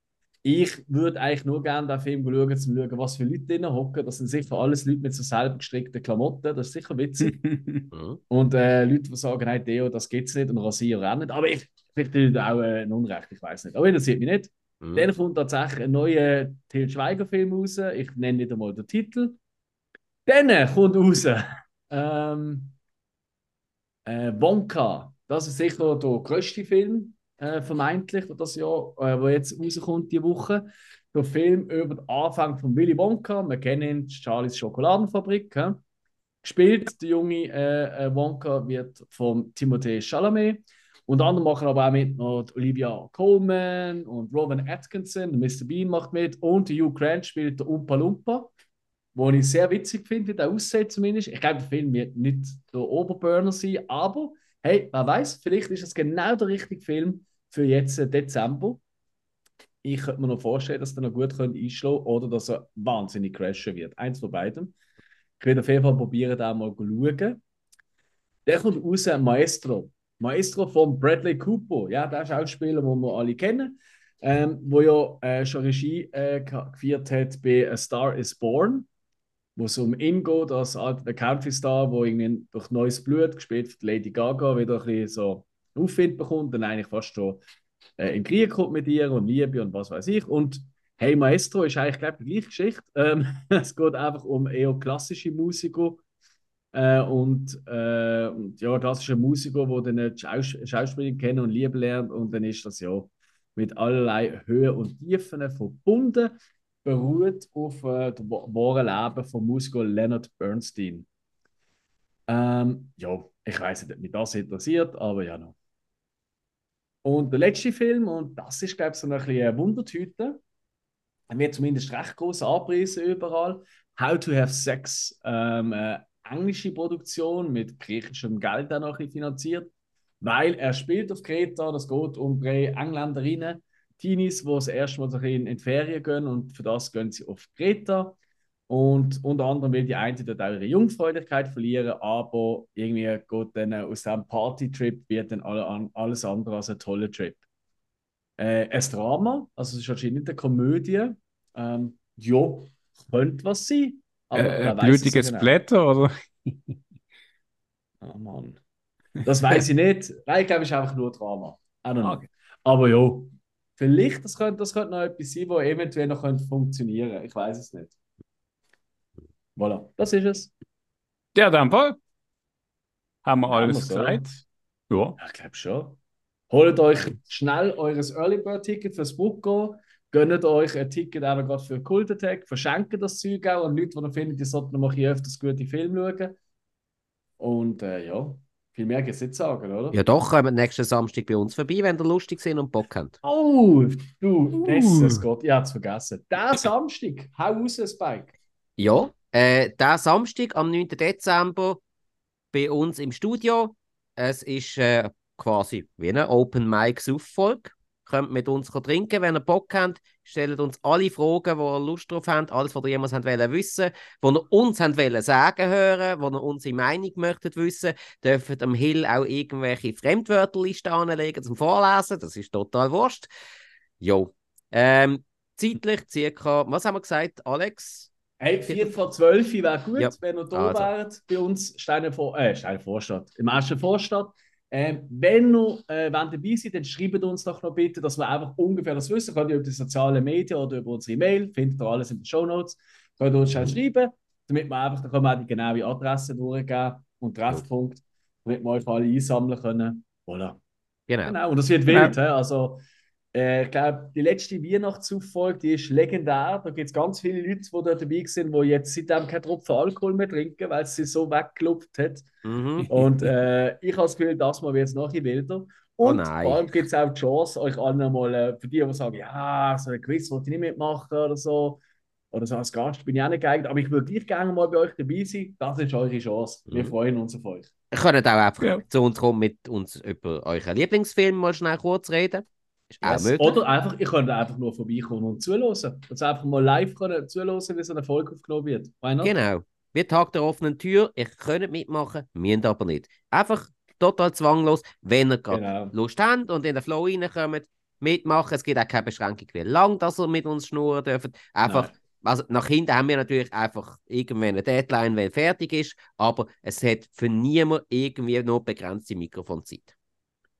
ich würde eigentlich nur gerne den Film schauen, um zu schauen, was für Leute drin hocken. Das sind sicher alles Leute mit so selber gestrickten Klamotten. Das ist sicher witzig. [laughs] Mhm. Und äh, Leute, die sagen, hey, Deo, das gibt's nicht und Rasier auch nicht. Aber ich, vielleicht tut auch äh, ein Unrecht, ich weiß nicht. Aber interessiert mich nicht. Mhm. Dann kommt tatsächlich ein neuer Til Schweiger-Film raus. Ich nenne nicht einmal den Titel. Dann kommt raus [laughs] ähm, äh, Wonka. Das ist sicher der grösste Film, äh, vermeintlich, das Jahr, äh, der jetzt rauskommt die Woche. Der Film über den Anfang von Willy Wonka. Wir kennen ihn, Charlies Schokoladenfabrik. hä? Gespielt, der junge äh, äh, Wonka wird von Timothée Chalamet. Und andere machen aber auch mit noch Olivia Colman und Robin Atkinson, Mr. Bean macht mit und Hugh Grant spielt der Umpa Lumpa, wo ich sehr witzig finde, der aussieht zumindest. Ich glaube, der Film wird nicht der Oberburner sein, aber hey, wer weiß, vielleicht ist es genau der richtige Film für jetzt äh, Dezember. Ich könnte mir noch vorstellen, dass er noch gut einschlagen oder dass er wahnsinnig crashen wird. Eins von beidem. Ich werde auf jeden Fall probieren, da mal zu schauen. Der kommt raus, Maestro. Maestro von Bradley Cooper, ja, der Schauspieler, den wir alle kennen, ähm, wo ja äh, schon Regie äh, ge- geführt hat bei A Star is Born, wo es um ihn geht, als alter Country-Star, der irgendwie durch neues Blut, gespielt von Lady Gaga, wieder ein bisschen so Aufwind bekommt und eigentlich fast schon äh, in Krieg kommt mit ihr und Liebe und was weiß ich. Und Hey Maestro ist eigentlich, glaube ich, die gleiche Geschichte. Ähm, [laughs] es geht einfach um eher klassische Musiker, äh, und, äh, und ja, klassische Musiker, die dann Schaus Schauspieler kennen und lieben lernen. Und dann ist das ja mit allerlei Höhen und Tiefen verbunden, beruht auf äh, das wa- wahre Leben vom Musiker Leonard Bernstein. Ähm, ja, ich weiß nicht, ob mich das interessiert, aber ja noch. Und der letzte Film, und das ist, glaube ich, so ein bisschen eine Wundertüte, wird zumindest recht groß angepriesen überall. How to Have Sex, ähm, äh, englische Produktion mit griechischem Geld auch noch finanziert, weil er spielt auf Kreta, das geht um drei Engländerinnen, Teenies, die das erste Mal so in die Ferien gehen und für das gehen sie auf Kreta. Und unter anderem will die eine dort auch ihre Jungfräulichkeit verlieren, aber irgendwie geht dann aus diesem Partytrip wird dann alle, alles andere als ein toller Trip. Äh, ein Drama, also es ist wahrscheinlich nicht eine Komödie. Ähm, ja, könnte was sein. Aber äh, blutiges genau. Blätter, oder? oh Mann. Das weiß ich nicht. Nein, ich glaube, es ist einfach nur Drama. Okay. Aber ja, vielleicht das könnte, das könnte noch etwas sein, das eventuell noch könnte funktionieren könnte. Ich weiß es nicht. Voilà, das ist es. Ja, dann Fall. Haben wir alles wir gesagt? Ja. ja. Ich glaube schon. Holt euch schnell eures Early Bird Ticket fürs Bucko. Gönnt euch ein Ticket auch gerade für Cult Attack. Verschenkt das Zeug auch an Leute, die ihr findet, die sollten noch ein öfters gute Filme schauen. Und äh, ja, viel mehr geht es nicht sagen, oder? Ja, doch, kommt nächsten Samstag bei uns vorbei, wenn ihr lustig sind und Bock habt. Oh, du, uh. das Gott, ich hab's vergessen. Der Samstag, hau raus, Spike. Ja, äh, der Samstag am 9. Dezember bei uns im Studio. Es ist äh, quasi wie eine Open Mic Auffolge. Könnt mit uns trinken, wenn ihr Bock habt. Stellt uns alle Fragen, wo ihr Lust drauf habt, alles, was ihr jemals wollt wissen, wo ihr uns wollt sagen hören, wo ihr unsere Meinung möchtet wissen, dürft am Hill auch irgendwelche Fremdwörterlisten anlegen zum Vorlesen. Das ist total wurscht. Jo. Ähm, zeitlich circa, was haben wir gesagt, Alex? Hey, 4 vor 12 wäre gut, ja. wenn ihr da also. wärt bei uns, Steine, vor, äh, Steine Vorstadt, im ersten Vorstadt. Ähm, wenn ihr äh, dabei seid, dann schreibt uns doch noch bitte, dass wir einfach ungefähr das wissen. Könnt ihr über die sozialen Medien oder über unsere E-Mail, findet ihr alles in den Show Notes. Könnt ihr uns schnell schreiben, damit wir einfach, dann können wir auch die genaue Adresse durchgeben und Treffpunkt, damit wir euch alle einsammeln können. Voilà. Genau. genau. Und das wird wild, ja. also äh, ich glaube, die letzte Weihnachtsauffolge, die ist legendär. Da gibt es ganz viele Leute, die dort dabei sind, die jetzt seitdem keinen Tropfen Alkohol mehr trinken, weil es sie so weggelupft hat. Mhm. Und äh, ich habe das Gefühl, das mal wird es noch wilder. Oh Und oh vor allem gibt es auch die Chance, euch allen mal, äh, für die, die sagen, ja, so ein Quiz wollte ich nicht mitmachen oder so, oder so als Gast bin ich auch nicht geeignet, aber ich würde gleich gerne mal bei euch dabei sein. Das ist eure Chance. Wir mhm. freuen uns auf euch. Ihr könnt auch einfach ja. zu uns kommen, mit uns über euren Lieblingsfilm mal schnell kurz reden. Oder einfach, ich könnte einfach nur vorbeikommen und zuhören. Und einfach mal live können zuhören, wie so eine Folge aufgenommen wird. Genau. Wie Tag der offenen Tür. Ihr könnt mitmachen, müsst aber nicht. Einfach total zwanglos, wenn ihr gerade genau. Lust habt und in den Flow reinkommt, mitmachen. Es gibt auch keine Beschränkung, wie lange dass ihr mit uns schnurren dürft. Einfach, also nach hinten haben wir natürlich einfach irgendwann eine Deadline, wenn fertig ist, aber es hat für niemanden irgendwie nur begrenzte Mikrofonzeit.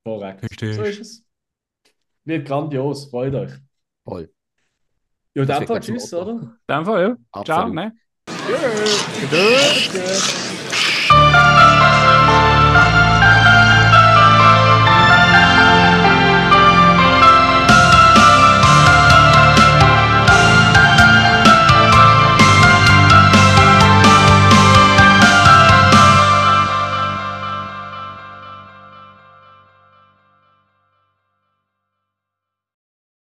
Korrekt. So ist es. Wird grandios, freut euch. Voll. Ja, in dem Fall tschüss, oder? In dem Fall, ja. Absolut. Ciao, ne? Tschüss.